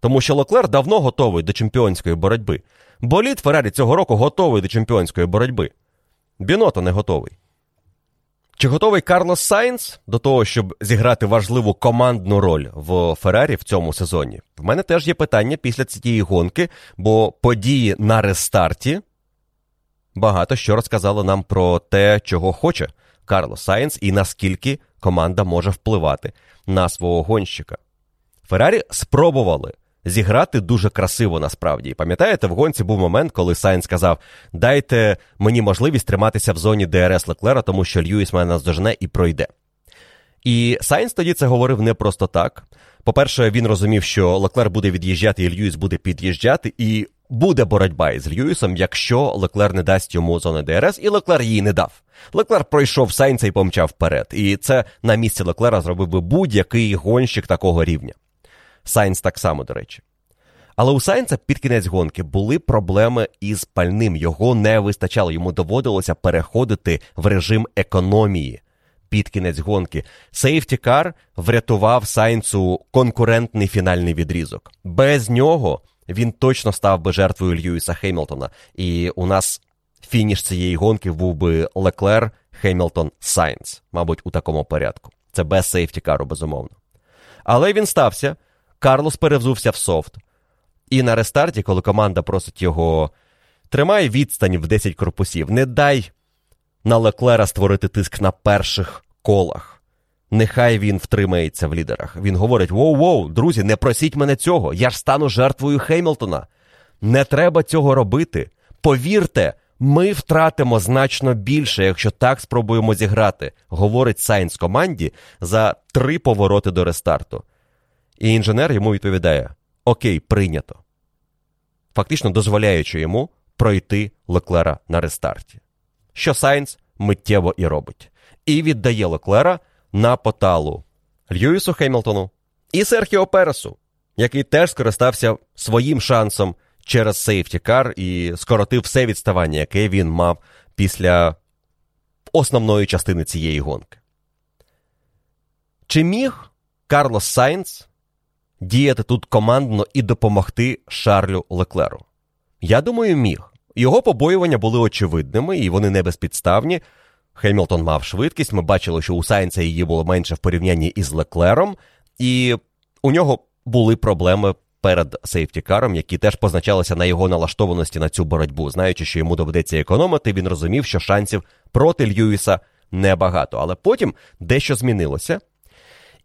Тому що Леклер давно готовий до чемпіонської боротьби. Болід Феррарі цього року готовий до чемпіонської боротьби. Бінотто не готовий. Чи готовий Карлос Сайнс до того, щоб зіграти важливу командну роль в Феррарі в цьому сезоні? В мене теж є питання після цієї гонки, бо події на рестарті багато що розказали нам про те, чого хоче Карлос Сайнс і наскільки команда може впливати на свого гонщика. Феррарі спробували зіграти дуже красиво насправді. І пам'ятаєте, в гонці був момент, коли Сайнс сказав: дайте мені можливість триматися в зоні ДРС Леклера, тому що Льюіс мене наздожене і пройде. І Сайнс тоді це говорив не просто так. По-перше, він розумів, що Леклер буде від'їжджати, і Льюіс буде під'їжджати, і буде боротьба із Льюісом, якщо Леклер не дасть йому зони ДРС, і Леклер її не дав. Леклер пройшов Сайнса і помчав вперед. І це на місці Леклера зробив би будь-який гонщик такого рівня. Сайнс так само, до речі. Але у Сайнса під кінець гонки були проблеми із пальним. Його не вистачало, йому доводилося переходити в режим економії під кінець гонки. Safety car врятував Сайнцу конкурентний фінальний відрізок. Без нього він точно став би жертвою Льюіса Хеймлтона. І у нас фініш цієї гонки був би Леклер, Хеймлтон, Сайнс, мабуть, у такому порядку. Це без safety car у, безумовно. Але він стався. Карлос перевзувся в софт. І на рестарті, коли команда просить його, тримай відстань в 10 корпусів, не дай на Леклера створити тиск на перших колах. Нехай він втримається в лідерах. Він говорить: воу-воу, друзі, не просіть мене цього. Я ж стану жертвою Хеймлтона. Не треба цього робити. Повірте, ми втратимо значно більше, якщо так спробуємо зіграти, говорить Сайнс команді за три повороти до рестарту. І інженер йому відповідає: Окей, прийнято. Фактично дозволяючи йому пройти Леклера на рестарті. Що Сайнс миттєво і робить. І віддає Леклера на поталу Льюісу Хемілтону і Серхіо Пересу, який теж скористався своїм шансом через safety car і скоротив все відставання, яке він мав після основної частини цієї гонки. Чи міг Карлос Сайнс діяти тут командно і допомогти Шарлю Леклеру? Я думаю, міг. Його побоювання були очевидними і вони не безпідставні. Хемілтон мав швидкість. Ми бачили, що у Сайнса її було менше в порівнянні із Леклером, і у нього були проблеми перед сейфтікаром, які теж позначалися на його налаштованості на цю боротьбу. Знаючи, що йому доведеться економити, він розумів, що шансів проти Льюіса небагато. Але потім дещо змінилося.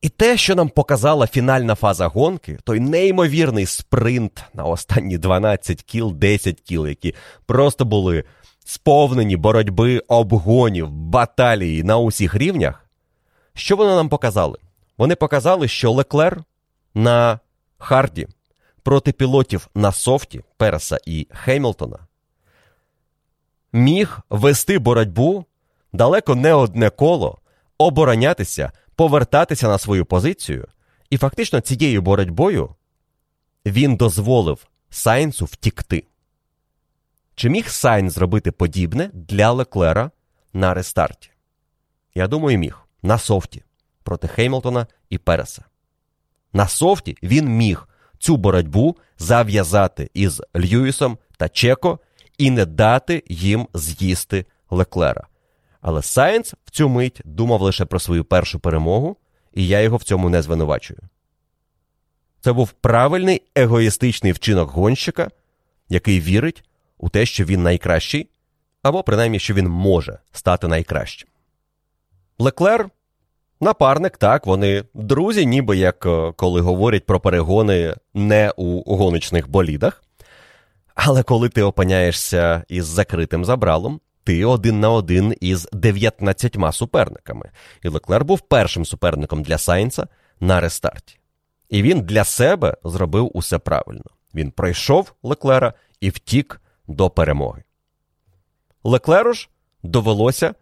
І те, що нам показала фінальна фаза гонки, той неймовірний спринт на останні 12 кіл, 10 кіл, які просто були сповнені боротьби, обгонів, баталії на усіх рівнях. Що вони нам показали? Вони показали, що Леклер на харді проти пілотів на софті Переса і Хеймлтона міг вести боротьбу далеко не одне коло, оборонятися, повертатися на свою позицію, і фактично цією боротьбою він дозволив Сайнсу втікти. Чи міг Сайнс зробити подібне для Леклера на рестарті? Я думаю, міг. На софті проти Хеймлтона і Переса. На софті він міг цю боротьбу зав'язати із Льюісом та Чеко і не дати їм з'їсти Леклера. Але Сайнс в цю мить думав лише про свою першу перемогу, і я його в цьому не звинувачую. Це був правильний егоїстичний вчинок гонщика, який вірить у те, що він найкращий, або принаймні, що він може стати найкращим. Леклер напарник, так, вони друзі, ніби як е, коли говорять про перегони не у гоночних болідах. Але коли ти опиняєшся із закритим забралом, ти один на один із 19 суперниками. І Леклер був першим суперником для Сайнца на рестарті. І він для себе зробив усе правильно. Він пройшов Леклера і втік до перемоги. Леклеру ж довелося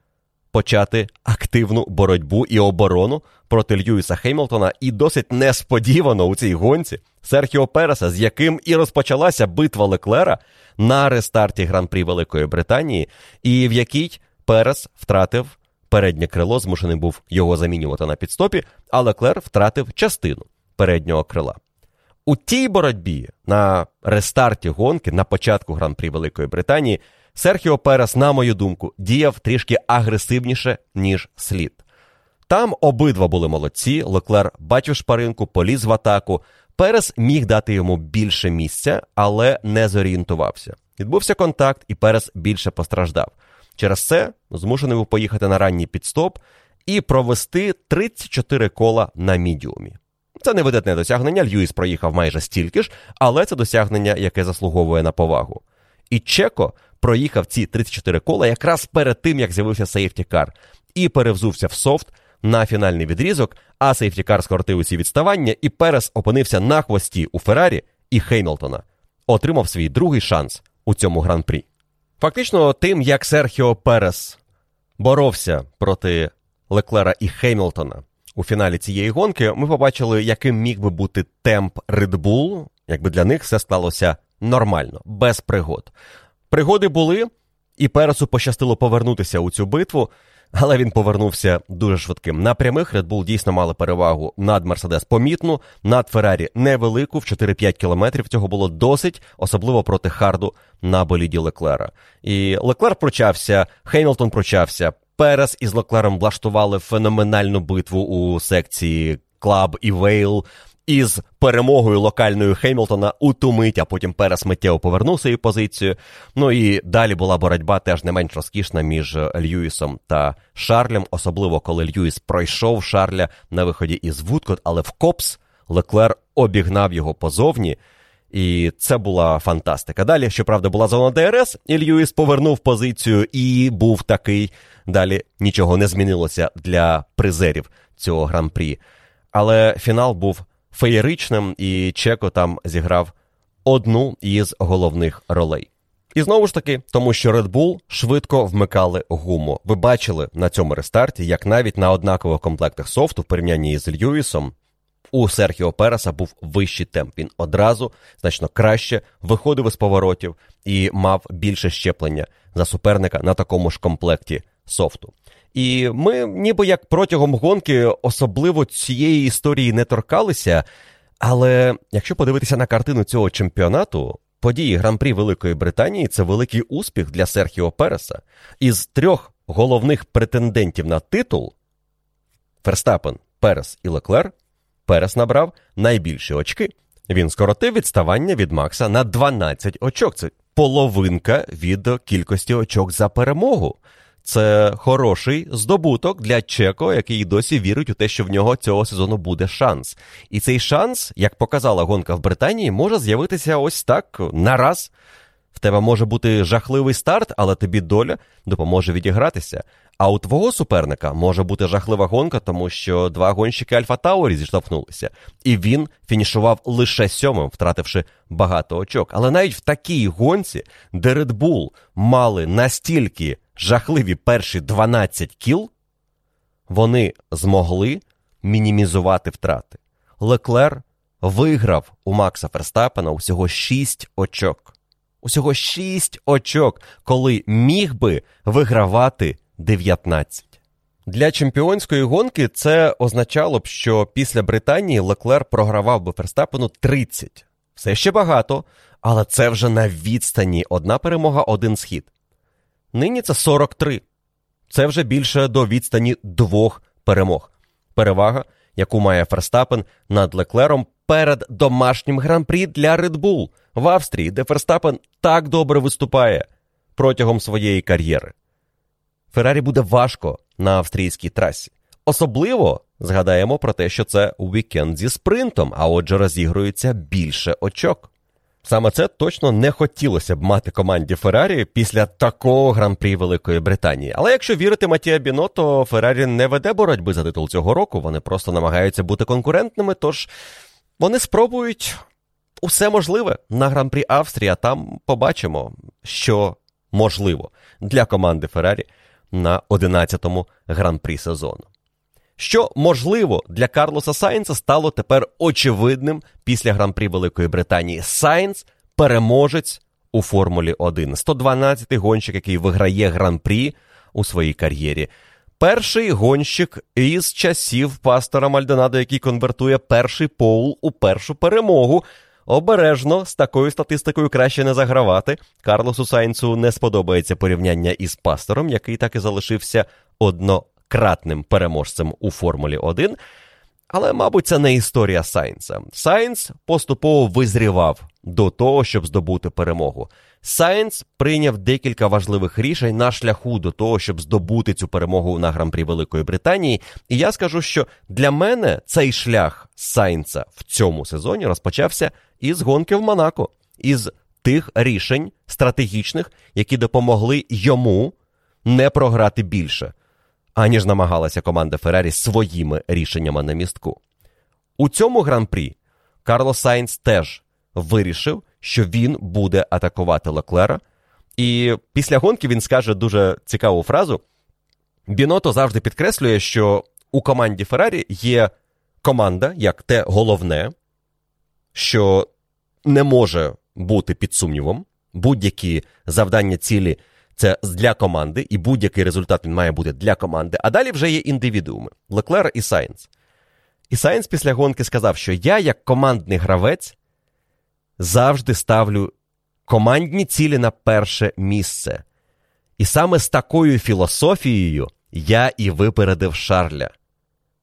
почати активну боротьбу і оборону проти Льюіса Хеймлтона, і досить несподівано у цій гонці Серхіо Переса, з яким і розпочалася битва Леклера на рестарті Гран-прі Великої Британії, і в якій Перес втратив переднє крило, змушений був його замінювати на підстопі, а Леклер втратив частину переднього крила. У тій боротьбі на рестарті гонки на початку Гран-прі Великої Британії Серхіо Перес, на мою думку, діяв трішки агресивніше, ніж слід. Там обидва були молодці. Леклер бачив шпаринку, поліз в атаку. Перес міг дати йому більше місця, але не зорієнтувався. Відбувся контакт, і Перес більше постраждав. Через це змушений був поїхати на ранній підстоп і провести 34 кола на мідіумі. Це невидатне досягнення. Льюіс проїхав майже стільки ж, але це досягнення, яке заслуговує на повагу. І Чеко проїхав ці 34 кола якраз перед тим, як з'явився сейфтікар, і перевзувся в софт на фінальний відрізок, а сейфтікар скоротив усі відставання, і Перес опинився на хвості у Феррарі і Хеймлтона. Отримав свій другий шанс у цьому гран-прі. Фактично, тим, як Серхіо Перес боровся проти Леклера і Хеймлтона у фіналі цієї гонки, ми побачили, яким міг би бути темп Red Bull, якби для них все склалося нормально, без пригод. Пригоди були, і Пересу пощастило повернутися у цю битву, але він повернувся дуже швидким. На прямих Red Bull дійсно мали перевагу над Мерседес помітну, над Феррарі невелику, в 4-5 кілометрів. Цього було досить, особливо проти Харду на боліді Леклера. І Леклер пручався, Хеймлтон пручався. Перес із Леклером влаштували феноменальну битву у секції Клаб і Вейл із перемогою локальною Хеймлтона у ту мить, а потім Перес миттєво повернув свою позицію. Ну і далі була боротьба теж не менш розкішна між Льюісом та Шарлем, особливо коли Льюіс пройшов Шарля на виході із Вудкот, але в Копс Леклер обігнав його по зовні. І це була фантастика. Далі, щоправда, була зона ДРС, і Льюіс повернув позицію і був такий. Далі нічого не змінилося для призерів цього гран-прі. Але фінал був феєричним, і Чеко там зіграв одну із головних ролей. І знову ж таки, тому що Red Bull швидко вмикали гуму. Ви бачили на цьому рестарті, як навіть на однакових комплектах софту в порівнянні з Льюісом у Серхіо Переса був вищий темп. Він одразу значно краще виходив із поворотів і мав більше щеплення за суперника на такому ж комплекті софту. І ми, ніби як протягом гонки, особливо цієї історії не торкалися. Але якщо подивитися на картину цього чемпіонату, події Гран-прі Великої Британії це великий успіх для Серхіо Переса. Із трьох головних претендентів на титул Ферстапен, Перес і Леклер, Перес набрав найбільші очки. Він скоротив відставання від Макса на 12 очок. Це половинка від кількості очок за перемогу. Це хороший здобуток для Чеко, який досі вірить у те, що в нього цього сезону буде шанс. І цей шанс, як показала гонка в Британії, може з'явитися ось так нараз. В тебе може бути жахливий старт, але тобі доля допоможе відігратися. А у твого суперника може бути жахлива гонка, тому що два гонщики Альфа Таурі зіштовхнулися, і він фінішував лише сьомим, втративши багато очок. Але навіть в такій гонці, де Red Bull мали настільки жахливі перші 12 кіл, вони змогли мінімізувати втрати. Леклер виграв у Макса Ферстапена усього 6 очок. Усього 6 очок, коли міг би вигравати 19. Для чемпіонської гонки це означало б, що після Британії Леклер програвав би Ферстапену 30. Все ще багато, але це вже на відстані одна перемога, один схід. Нині це 43. Це вже більше до відстані двох перемог. Перевага, яку має Ферстапен над Леклером перед домашнім гран-прі для Red Bull в Австрії, де Ферстапен так добре виступає протягом своєї кар'єри. Феррарі буде важко на австрійській трасі. Особливо згадаємо про те, що це вікенд зі спринтом, а отже, розігрується більше очок. Саме це точно не хотілося б мати команді Феррарі після такого гран-прі Великої Британії. Але якщо вірити Матія Біно, то Феррарі не веде боротьби за титул цього року. Вони просто намагаються бути конкурентними. Тож вони спробують усе можливе на гран-прі Австрії, а там побачимо, що можливо для команди Феррарі на 11-му гран-прі сезону. Що можливо для Карлоса Сайнца стало тепер очевидним після гран-прі Великої Британії. Сайнц переможець у Формулі 1. 112-й гонщик, який виграє гран-прі у своїй кар'єрі. Перший гонщик із часів пастора Мальдонадо, який конвертує перший поул у першу перемогу. Обережно з такою статистикою краще не загравати. Карлосу Сайнцу не сподобається порівняння із пастором, який так і залишився однократним переможцем у Формулі 1. Але, мабуть, це не історія Сайнца. Сайнц поступово визрівав до того, щоб здобути перемогу. Сайнц прийняв декілька важливих рішень на шляху до того, щоб здобути цю перемогу на гран-прі Великої Британії. І я скажу, що для мене цей шлях Сайнца в цьому сезоні розпочався із гонки в Монако, із тих рішень стратегічних, які допомогли йому не програти більше, аніж намагалася команда Феррарі своїми рішеннями на містку. У цьому гран-прі Карлос Сайнц теж вирішив, що він буде атакувати Леклера. І після гонки він скаже дуже цікаву фразу. Біното завжди підкреслює, що у команді Феррарі є команда як те головне, що не може бути під сумнівом. Будь-які завдання цілі це для команди, і будь-який результат він має бути для команди. А далі вже є індивідууми Леклер і Сайнс. І Сайнс після гонки сказав, що я, як командний гравець, завжди ставлю командні цілі на перше місце. І саме з такою філософією я і випередив Шарля.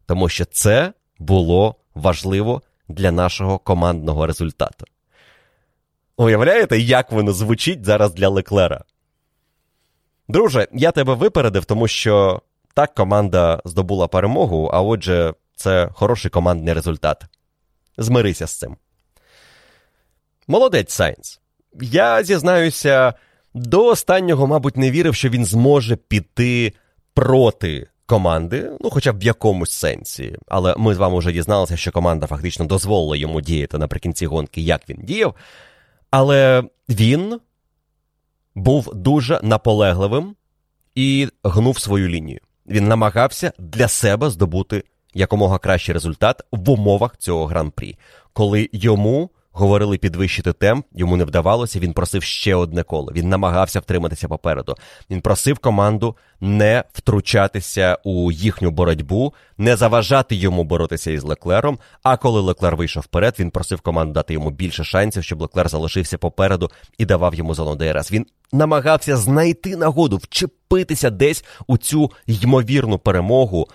Тому що це було важливо для нашого командного результату. Уявляєте, як воно звучить зараз для Леклера? Друже, я тебе випередив, тому що так команда здобула перемогу, а отже, це хороший командний результат. Змирися з цим. Молодець Сайнс. Я зізнаюся, до останнього, мабуть, не вірив, що він зможе піти проти команди, ну, хоча б в якомусь сенсі. Але ми з вами вже дізналися, що команда фактично дозволила йому діяти наприкінці гонки, як він діяв. Але він був дуже наполегливим і гнув свою лінію. Він намагався для себе здобути якомога кращий результат в умовах цього гран-прі, коли йому говорили підвищити темп, йому не вдавалося. Він просив ще одне коло. Він намагався втриматися попереду. Він просив команду не втручатися у їхню боротьбу, не заважати йому боротися із Леклером. А коли Леклер вийшов вперед, він просив команду дати йому більше шансів, щоб Леклер залишився попереду і давав йому зону ДРС. Він намагався знайти нагоду, вчепитися десь у цю ймовірну перемогу.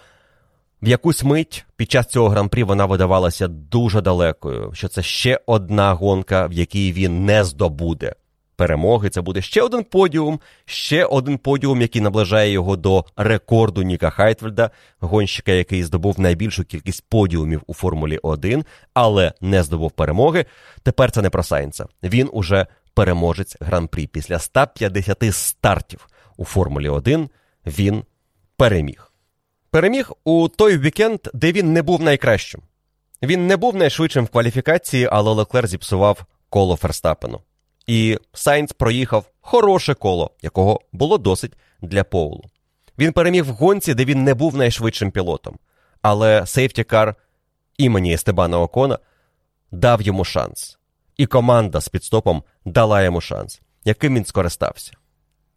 В якусь мить під час цього гран-прі вона видавалася дуже далекою, що це ще одна гонка, в якій він не здобуде перемоги. Це буде ще один подіум, ще один подіум, який наближає його до рекорду Ніка Хайтвельда, гонщика, який здобув найбільшу кількість подіумів у Формулі 1, але не здобув перемоги. Тепер це не про Сайнца. Він уже переможець гран-прі. Після 150 стартів у Формулі 1 він переміг. Переміг у той вікенд, де він не був найкращим. Він не був найшвидшим в кваліфікації, але Леклер зіпсував коло Ферстапену. І Сайнц проїхав хороше коло, якого було досить для Поулу. Він переміг в гонці, де він не був найшвидшим пілотом. Але сейфтікар імені Естебана Окона дав йому шанс. І команда з підстопом дала йому шанс, яким він скористався.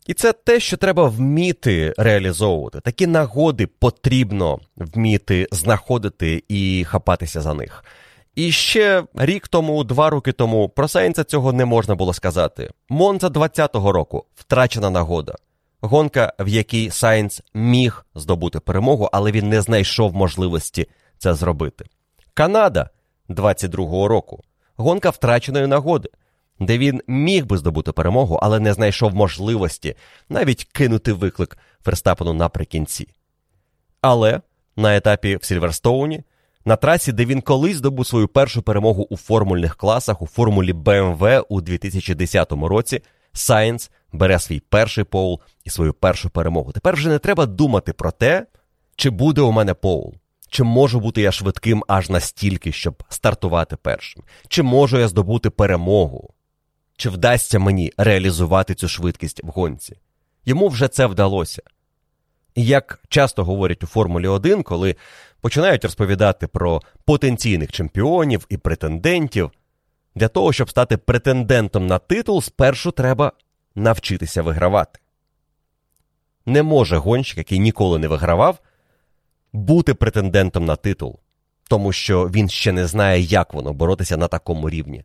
І це те, що треба вміти реалізовувати. Такі нагоди потрібно вміти знаходити і хапатися за них. І ще рік тому, два роки тому, про Сайнца цього не можна було сказати. Монза 20-го року втрачена нагода. Гонка, в якій Сайнц міг здобути перемогу, але він не знайшов можливості це зробити. Канада 22-го року. Гонка втраченої нагоди де він міг би здобути перемогу, але не знайшов можливості навіть кинути виклик Ферстапену наприкінці. Але на етапі в Сільверстоуні, на трасі, де він колись здобув свою першу перемогу у формульних класах у формулі BMW у 2010 році, Сайнс бере свій перший поул і свою першу перемогу. Тепер вже не треба думати про те, чи буде у мене поул. Чи можу бути я швидким аж настільки, щоб стартувати першим? Чи можу я здобути перемогу? Чи вдасться мені реалізувати цю швидкість в гонці. Йому вже це вдалося. І як часто говорять у Формулі 1, коли починають розповідати про потенційних чемпіонів і претендентів, для того, щоб стати претендентом на титул, спершу треба навчитися вигравати. Не може гонщик, який ніколи не вигравав, бути претендентом на титул, тому що він ще не знає, як воно боротися на такому рівні.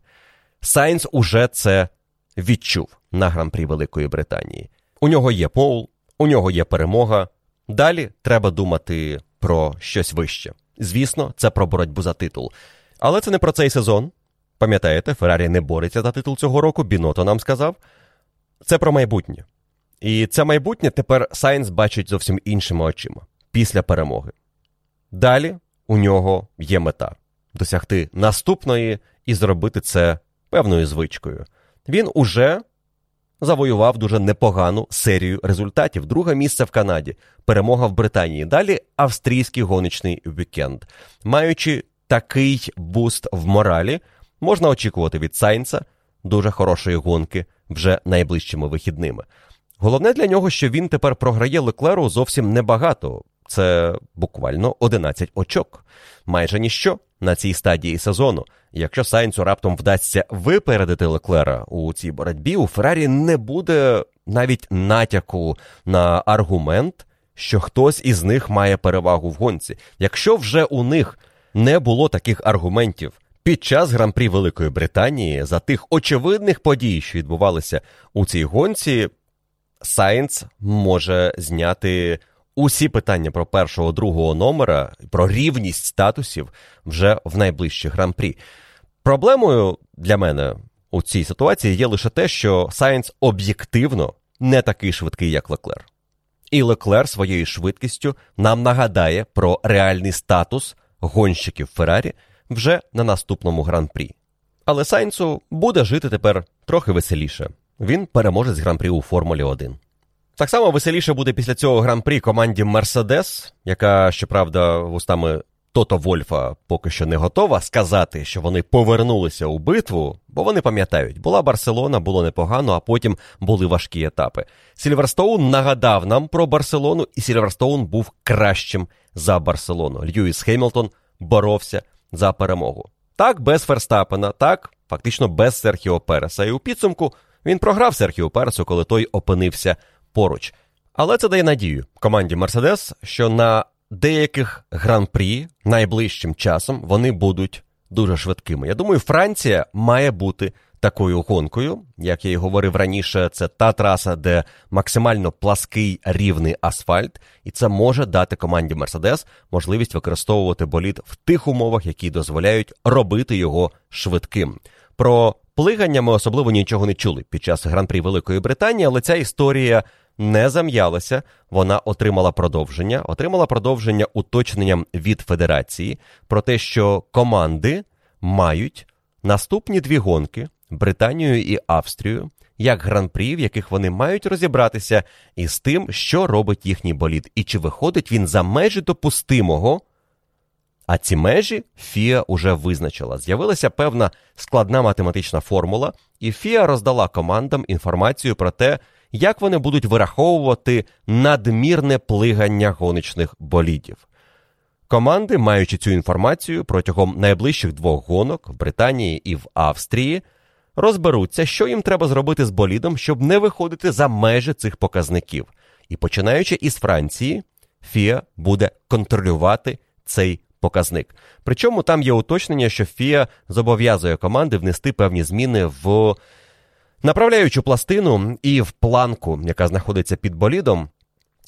Сайнс уже це відчув на гран-прі Великої Британії. У нього є поул, у нього є перемога. Далі треба думати про щось вище. Звісно, це про боротьбу за титул. Але це не про цей сезон. Пам'ятаєте, Феррарі не бореться за титул цього року, Біното нам сказав. Це про майбутнє. І це майбутнє тепер Сайнс бачить зовсім іншими очима після перемоги. Далі у нього є мета досягти наступної і зробити це певною звичкою. Він уже завоював дуже непогану серію результатів. Друге місце в Канаді, перемога в Британії. Далі австрійський гоночний вікенд. Маючи такий буст в моралі, можна очікувати від Сайнца дуже хорошої гонки вже найближчими вихідними. Головне для нього, що він тепер програє Леклеру зовсім небагато. Це буквально 11 очок. Майже ніщо на цій стадії сезону. Якщо Сайнцу раптом вдасться випередити Леклера у цій боротьбі, у Феррарі не буде навіть натяку на аргумент, що хтось із них має перевагу в гонці. Якщо вже у них не було таких аргументів під час гран-прі Великої Британії за тих очевидних подій, що відбувалися у цій гонці, Сайнц може зняти усі питання про першого другого номера, про рівність статусів вже в найближчих гран-прі. Проблемою для мене у цій ситуації є лише те, що Сайнц об'єктивно не такий швидкий, як Леклер. І Леклер своєю швидкістю нам нагадає про реальний статус гонщиків Феррарі вже на наступному гран-прі. Але Сайнцу буде жити тепер трохи веселіше. Він переможе з гран-прі у Формулі 1. Так само веселіше буде після цього гран-прі команді Мерседес, яка, щоправда, вустами Тото Вольфа поки що не готова сказати, що вони повернулися у битву, бо вони пам'ятають, була Барселона, було непогано, а потім були важкі етапи. Сільверстоун нагадав нам про Барселону, і Сільверстоун був кращим за Барселону. Льюіс Хемілтон боровся за перемогу. Так, без Ферстапена, так, фактично без Серхіо Переса. І у підсумку він програв Серхіо Пересу, коли той опинився поруч. Але це дає надію команді Мерседес, що на деяких гран-прі найближчим часом вони будуть дуже швидкими. Я думаю, Франція має бути такою гонкою. Як я і говорив раніше, це та траса, де максимально плаский рівний асфальт, і це може дати команді Мерседес можливість використовувати болід в тих умовах, які дозволяють робити його швидким. Про плигання ми особливо нічого не чули під час гран-прі Великої Британії, але ця історія не зам'ялася, вона отримала продовження, отримала продовження уточненням від федерації про те, що команди мають наступні дві гонки Британію і Австрію, як гран-прі, в яких вони мають розібратися із тим, що робить їхній болід, і чи виходить він за межі допустимого. А ці межі Фіа уже визначила. З'явилася певна складна математична формула, і Фіа роздала командам інформацію про те, як вони будуть вираховувати надмірне плигання гоночних болідів. Команди, маючи цю інформацію протягом найближчих двох гонок в Британії і в Австрії, розберуться, що їм треба зробити з болідом, щоб не виходити за межі цих показників. І починаючи із Франції, Фіа буде контролювати цей показник. Причому там є уточнення, що Фіа зобов'язує команди внести певні зміни в направляючу пластину і в планку, яка знаходиться під болідом.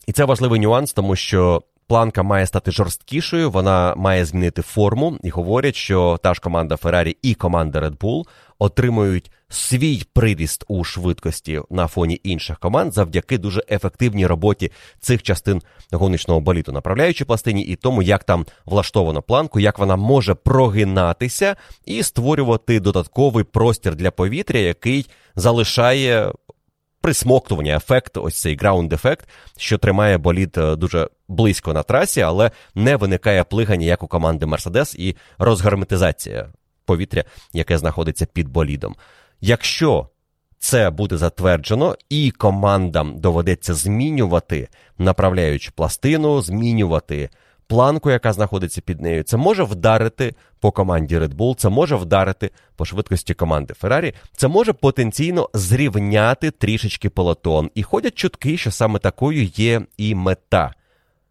І це важливий нюанс, тому що планка має стати жорсткішою, вона має змінити форму, і говорять, що та ж команда Ferrari і команда Red Bull отримують свій приріст у швидкості на фоні інших команд завдяки дуже ефективній роботі цих частин гоночного боліту, направляючи пластині, і тому, як там влаштовано планку, як вона може прогинатися і створювати додатковий простір для повітря, який залишає. Присмоктування, ефект, ось цей граунд-ефект, що тримає болід е, дуже близько на трасі, але не виникає плигання, як у команди Мерседес, і розгерметизація повітря, яке знаходиться під болідом. Якщо це буде затверджено, і командам доведеться змінювати, направляючи пластину, змінювати планку, яка знаходиться під нею. Це може вдарити по команді Red Bull, це може вдарити по швидкості команди Ferrari, це може потенційно зрівняти трішечки пелотон. І ходять чутки, що саме такою є і мета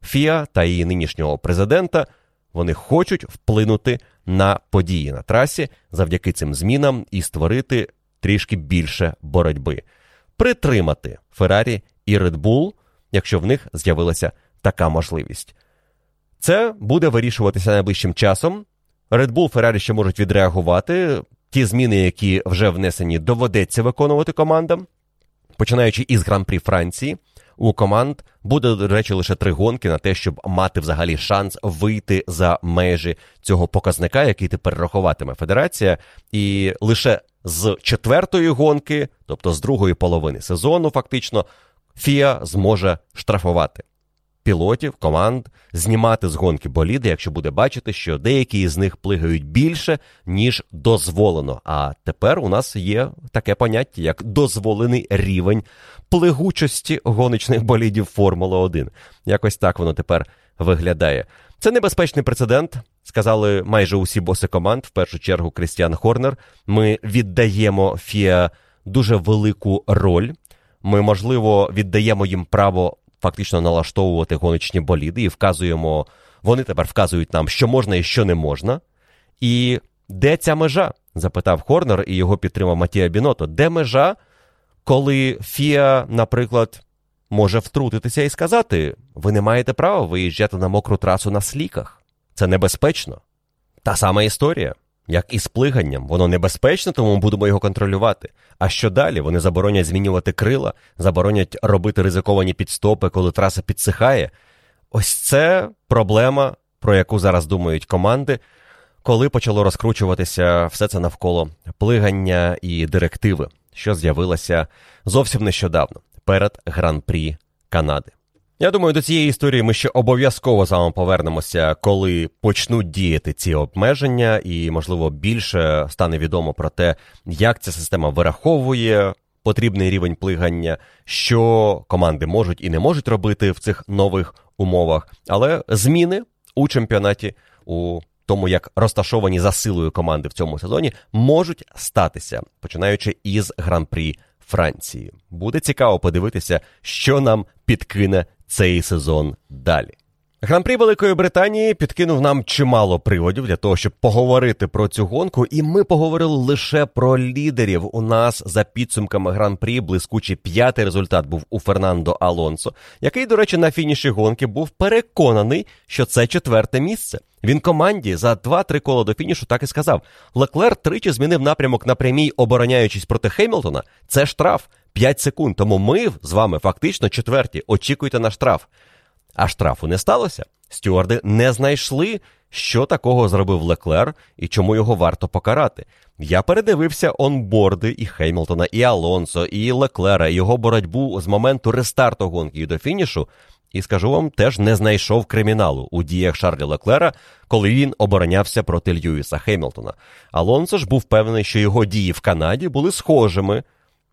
Фіа та її нинішнього президента. Вони хочуть вплинути на події на трасі завдяки цим змінам і створити трішки більше боротьби, притримати Феррарі і Red Bull, якщо в них з'явилася така можливість. Це буде вирішуватися найближчим часом. Red Bull, Ferrari ще можуть відреагувати. Ті зміни, які вже внесені, доведеться виконувати командам. Починаючи із Гран-прі Франції, у команд буде, до речі, лише три гонки на те, щоб мати взагалі шанс вийти за межі цього показника, який тепер рахуватиме федерація. І лише з четвертої гонки, тобто з другої половини сезону, фактично, Фіа зможе штрафувати пілотів, команд, знімати з гонки боліди, якщо буде бачити, що деякі із них плигають більше, ніж дозволено. А тепер у нас є таке поняття, як дозволений рівень плигучості гоночних болідів Формули 1. Якось так воно тепер виглядає. Це небезпечний прецедент. Сказали майже усі боси команд, в першу чергу Крістіан Хорнер. Ми віддаємо Фіа дуже велику роль. Ми, можливо, віддаємо їм право фактично налаштовувати гоночні боліди і вказуємо, вони тепер вказують нам, що можна і що не можна. І де ця межа? запитав Хорнер і його підтримав Матія Біното. Де межа, коли Фіа, наприклад, може втрутитися і сказати: ви не маєте права виїжджати на мокру трасу на сліках? Це небезпечно. Та сама історія. Як і з плиганням, воно небезпечне, тому ми будемо його контролювати. А що далі? Вони заборонять змінювати крила, заборонять робити ризиковані підстопи, коли траса підсихає. Ось це проблема, про яку зараз думають команди, коли почало розкручуватися все це навколо плигання і директиви, що з'явилася зовсім нещодавно перед гран-прі Канади. Я думаю, до цієї історії ми ще обов'язково з вами повернемося, коли почнуть діяти ці обмеження, і, можливо, більше стане відомо про те, як ця система вираховує потрібний рівень плигання, що команди можуть і не можуть робити в цих нових умовах. Але зміни у чемпіонаті, у тому, як розташовані за силою команди в цьому сезоні, можуть статися, починаючи із гран-прі Франції. Буде цікаво подивитися, що нам підкине цей сезон далі. Гран-прі Великої Британії підкинув нам чимало приводів для того, щоб поговорити про цю гонку, і ми поговорили лише про лідерів. У нас за підсумками гран-прі блискучий п'ятий результат був у Фернандо Алонсо, який, до речі, на фініші гонки був переконаний, що це четверте місце. Він команді за 2-3 кола до фінішу так і сказав: Леклер тричі змінив напрямок на прямій, обороняючись проти Хеймлтона. Це штраф 5 секунд. Тому ми з вами фактично четверті. Очікуйте на штраф. А штрафу не сталося. Стюарди не знайшли, що такого зробив Леклер і чому його варто покарати. Я передивився онборди і Хеймлтона, і Алонсо, і Леклера, і його боротьбу з моменту рестарту гонки і до фінішу. І скажу вам, теж не знайшов криміналу у діях Шарлі Леклера, коли він оборонявся проти Льюіса Хеймлтона. Алонсо ж був певний, що його дії в Канаді були схожими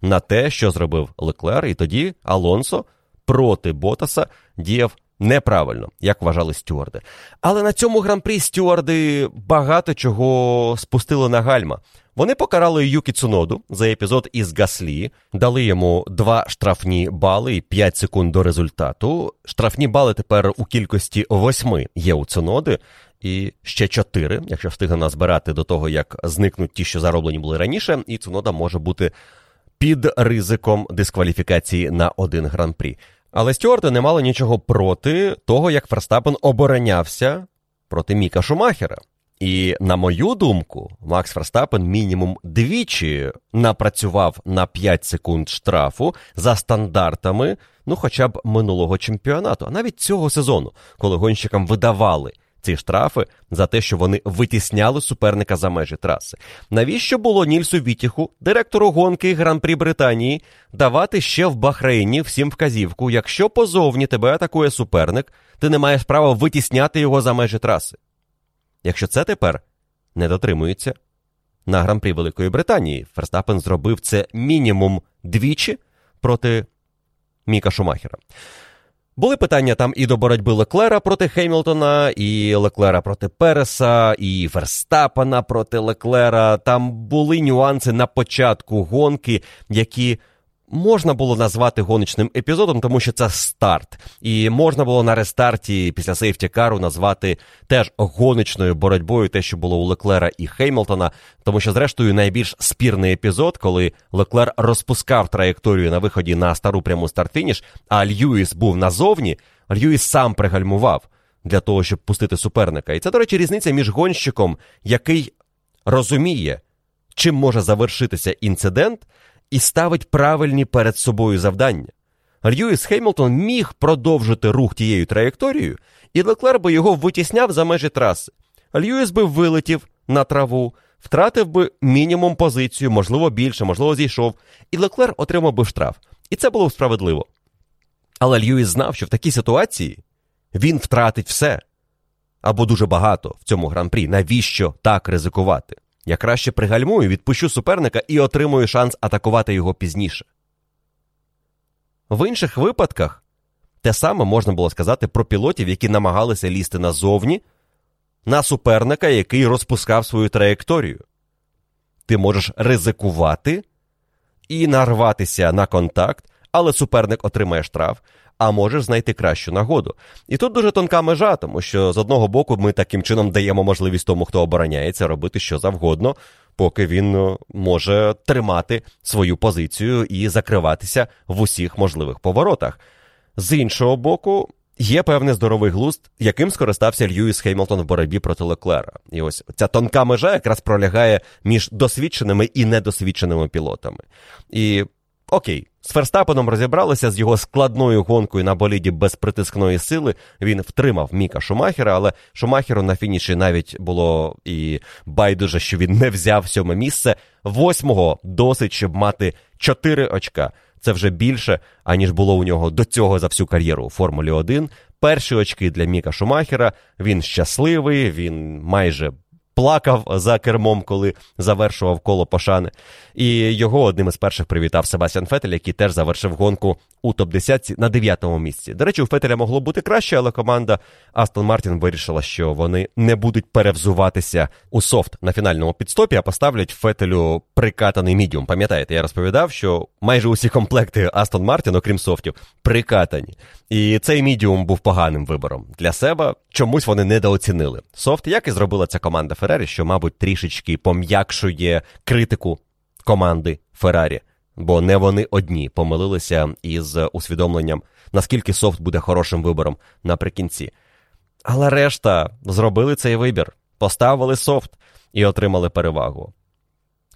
на те, що зробив Леклер, і тоді Алонсо проти Ботаса діяв неправильно, як вважали стюарди. Але на цьому гран-прі стюарди багато чого спустили на гальма. Вони покарали Юкі Цуноду за епізод із Гаслі, дали йому два штрафні бали і 5 секунд до результату. Штрафні бали тепер у кількості восьми є у Цуноди. І ще чотири, якщо встигне назбирати до того, як зникнуть ті, що зароблені були раніше, і Цунода може бути під ризиком дискваліфікації на один гран-прі. Але Стюарти не мали нічого проти того, як Ферстапен оборонявся проти Міка Шумахера. І, на мою думку, Макс Ферстапен мінімум двічі напрацював на 5 секунд штрафу за стандартами, ну хоча б минулого чемпіонату, а навіть цього сезону, коли гонщикам видавали ці штрафи за те, що вони витісняли суперника за межі траси. Навіщо було Нільсу Вітіху, директору гонки Гран-прі Британії, давати ще в Бахрейні всім вказівку, якщо позовні тебе атакує суперник, ти не маєш права витісняти його за межі траси? Якщо це тепер не дотримується, на гран-прі Великої Британії. Ферстапен зробив це мінімум двічі проти Міка Шумахера. Були питання там і до боротьби Леклера проти Хеймлтона, і Леклера проти Переса, і Ферстапена проти Леклера. Там були нюанси на початку гонки, які можна було назвати гоночним епізодом, тому що це старт. І можна було на рестарті після сейфті-кару назвати теж гоночною боротьбою, те, що було у Леклера і Хеймлтона, тому що, зрештою, найбільш спірний епізод, коли Леклер розпускав траєкторію на виході на стару пряму старт-фініш, а Льюіс був назовні, Льюіс сам пригальмував для того, щоб пустити суперника. І це, до речі, різниця між гонщиком, який розуміє, чим може завершитися інцидент, і ставить правильні перед собою завдання. Льюіс Хеймлтон міг продовжити рух тією траєкторією, і Леклер би його витісняв за межі траси. Льюіс би вилетів на траву, втратив би мінімум позицію, можливо, більше, можливо, зійшов, і Леклер отримав би штраф. І це було б справедливо. Але Льюіс знав, що в такій ситуації він втратить все або дуже багато в цьому гран-прі. Навіщо так ризикувати? Я краще пригальмую, відпущу суперника і отримую шанс атакувати його пізніше. В інших випадках те саме можна було сказати про пілотів, які намагалися лізти назовні, на суперника, який розпускав свою траєкторію. Ти можеш ризикувати і нарватися на контакт, але суперник отримає штраф, а можеш знайти кращу нагоду. І тут дуже тонка межа, тому що з одного боку ми таким чином даємо можливість тому, хто обороняється, робити що завгодно, поки він е, може тримати свою позицію і закриватися в усіх можливих поворотах. З іншого боку. Є певний здоровий глузд, яким скористався Льюіс Хеймлтон в боротьбі проти Леклера. І ось ця тонка межа якраз пролягає між досвідченими і недосвідченими пілотами. І окей, з Ферстапеном розібралися з його складною гонкою на боліді без притискної сили. Він втримав Міка Шумахера, але Шумахеру на фініші навіть було і байдуже, що він не взяв сьоме місце. Восьмого досить, щоб мати чотири очка. Це вже більше, аніж було у нього до цього за всю кар'єру у Формулі 1. Перші очки для Міка Шумахера. Він щасливий, він майже плакав за кермом, коли завершував коло пошани. І його одним із перших привітав Себастьян Фетель, який теж завершив гонку у топ-10 на 9-му місці. До речі, у Фетеля могло бути краще, але команда Астон Мартін вирішила, що вони не будуть перевзуватися у софт на фінальному підстопі, а поставлять Фетелю прикатаний мідіум. Пам'ятаєте, я розповідав, що майже усі комплекти Астон Мартін, окрім софтів, прикатані. І цей мідіум був поганим вибором для себе. Чомусь вони недооцінили soft, як і зробила ця команда Феррарі, що, мабуть, трішечки пом'якшує критику команди Феррарі. Бо не вони одні помилилися із усвідомленням, наскільки soft буде хорошим вибором наприкінці. Але решта зробили цей вибір, поставили soft і отримали перевагу.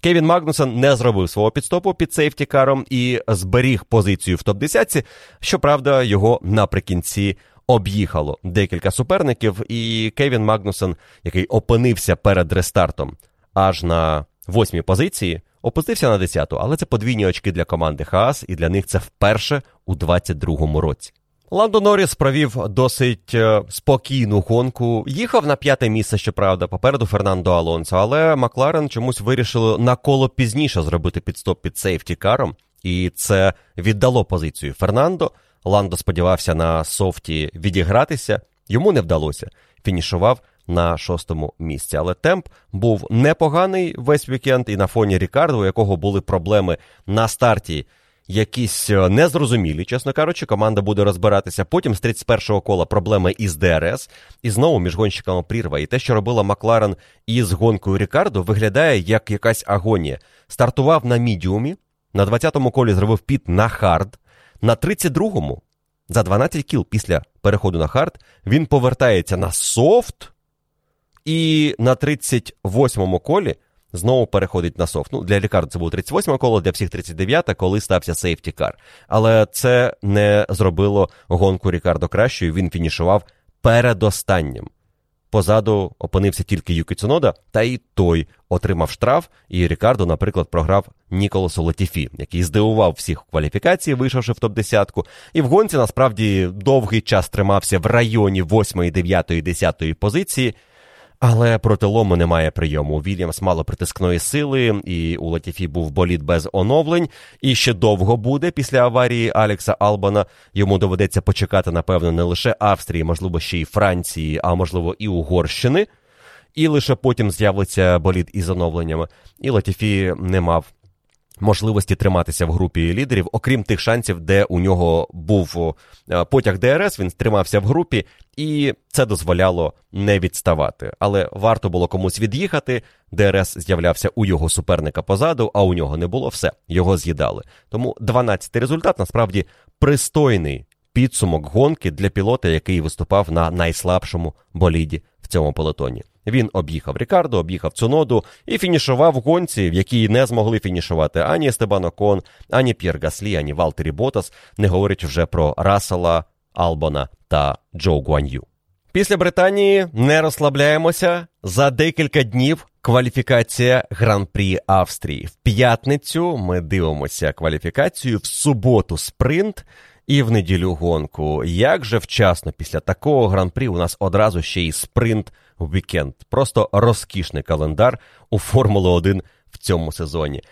Кевін Магнуссен не зробив свого піт-стопу під safety car ом і зберіг позицію в топ-10. Щоправда, його наприкінці об'їхало декілька суперників, і Кевін Магнусон, який опинився перед рестартом аж на восьмій позиції, опустився на 10-ту, але це подвійні очки для команди Хаас, і для них це вперше у 22-му році. Ландо Норріс провів досить е, спокійну гонку. Їхав на п'яте місце, щоправда, попереду Фернандо Алонсо, але Макларен чомусь вирішили на коло пізніше зробити підстоп під сейфті каром, і це віддало позицію Фернандо. Ландо сподівався на софті відігратися, йому не вдалося. Фінішував на шостому місці. Але темп був непоганий весь вікенд, і на фоні Рікардо, у якого були проблеми на старті. Якісь е, незрозумілі, чесно кажучи, команда буде розбиратися. Потім з 31-го кола проблеми із ДРС, і знову між гонщиками прірва. І те, що робила Макларен із гонкою Рікардо, виглядає як якась агонія. Стартував на мідіумі, на 20-му колі зробив pit на hard, на 32-му, за 12 кіл після переходу на hard, він повертається на soft, і на 38-му колі знову переходить на soft. Ну, Для Рікардо це було 38 коло, для всіх 39 коли стався safety car. Але це не зробило гонку Рікардо кращою. Він фінішував передостаннім. Позаду опинився тільки Юкі Цунода, та й той отримав штраф. І Рікардо, наприклад, програв Ніколасу Латіфі, який здивував всіх у кваліфікації, вийшовши в топ-10. І в гонці насправді довгий час тримався в районі 8, 9, 10 позиції. Але проти лому немає прийому. Вільямс мало притискної сили, і у Латіфі був болід без оновлень. І ще довго буде після аварії Алекса Албана. Йому доведеться почекати, напевно, не лише Австрії, можливо, ще й Франції, а можливо, і Угорщини. І лише потім з'явиться болід із оновленнями. І Латіфі не мав можливості триматися в групі лідерів, окрім тих шансів, де у нього був е, потяг ДРС, він тримався в групі, і це дозволяло не відставати. Але варто було комусь від'їхати. ДРС з'являвся у його суперника позаду, а у нього не було все. Його з'їдали. Тому 12-й результат насправді пристойний підсумок гонки для пілота, який виступав на найслабшому боліді в цьому пелотоні. Він об'їхав Рікардо, об'їхав Цуноду і фінішував в гонці, в якій не змогли фінішувати ані Естебан Окон, ані П'єр Гаслі, ані Валтері Ботас, не говорячи вже про Рассела, Албона та Джо Гуан'ю. Після Британії не розслабляємося. За декілька днів кваліфікація Гран-прі Австрії. В п'ятницю ми дивимося кваліфікацію, в суботу спринт і в неділю гонку. Як же вчасно після такого гран-прі у нас одразу ще й спринт вікенд. Просто розкішний календар у Формули 1 в цьому сезоні.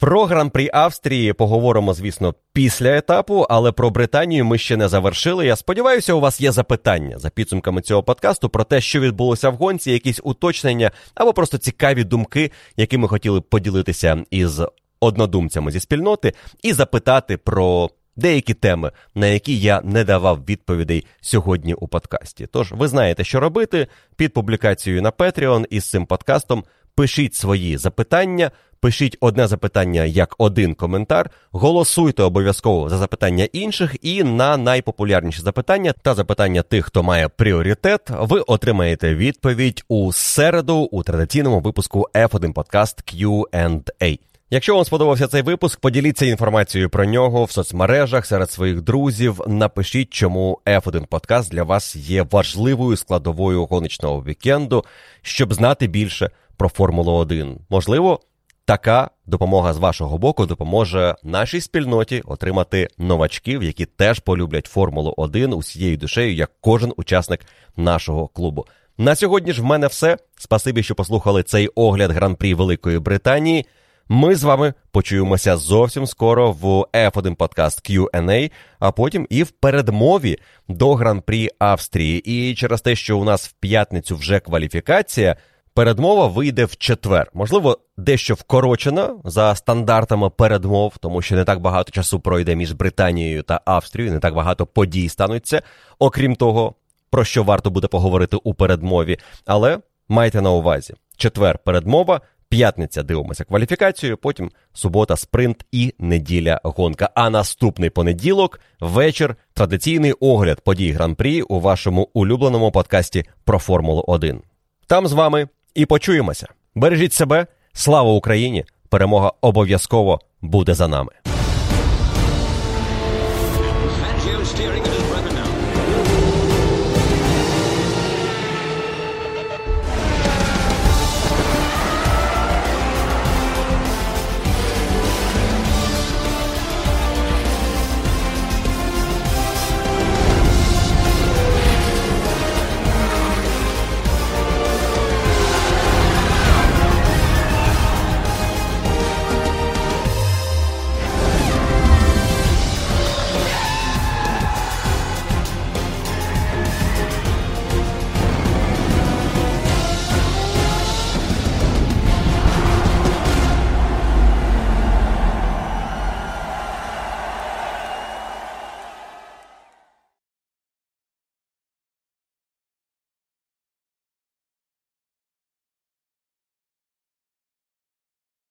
Про гран-прі Австрії поговоримо, звісно, після етапу, але про Британію ми ще не завершили. Я сподіваюся, у вас є запитання за підсумками цього подкасту про те, що відбулося в гонці, якісь уточнення або просто цікаві думки, якими хотіли поділитися із однодумцями зі спільноти, і запитати про деякі теми, на які я не давав відповідей сьогодні у подкасті. Тож ви знаєте, що робити під публікацією на Patreon із цим подкастом. Пишіть свої запитання, пишіть одне запитання як один коментар, голосуйте обов'язково за запитання інших, і на найпопулярніші запитання та запитання тих, хто має пріоритет, ви отримаєте відповідь у середу у традиційному випуску F1 подкаст Q&A. Якщо вам сподобався цей випуск, поділіться інформацією про нього в соцмережах серед своїх друзів. Напишіть, чому F1 подкаст для вас є важливою складовою гоночного вікенду, щоб знати більше про Формулу 1. Можливо, така допомога з вашого боку допоможе нашій спільноті отримати новачків, які теж полюблять Формулу 1 усією душею, як кожен учасник нашого клубу. На сьогодні ж в мене все. Спасибі, що послухали цей огляд гран-прі Великої Британії. Ми з вами почуємося зовсім скоро в F1 подкаст Q&A, а потім і в передмові до гран-прі Австрії. І через те, що у нас в п'ятницю вже кваліфікація, передмова вийде в четвер. Можливо, дещо вкорочена за стандартами передмов, тому що не так багато часу пройде між Британією та Австрією, не так багато подій стануться, окрім того, про що варто буде поговорити у передмові. Але майте на увазі, четвер передмова. П'ятниця дивимося кваліфікацію, потім субота, спринт і неділя гонка. А наступний понеділок вечір традиційний огляд подій гран-прі у вашому улюбленому подкасті про Формулу 1. Там з вами і почуємося. Бережіть себе, слава Україні! Перемога обов'язково буде за нами.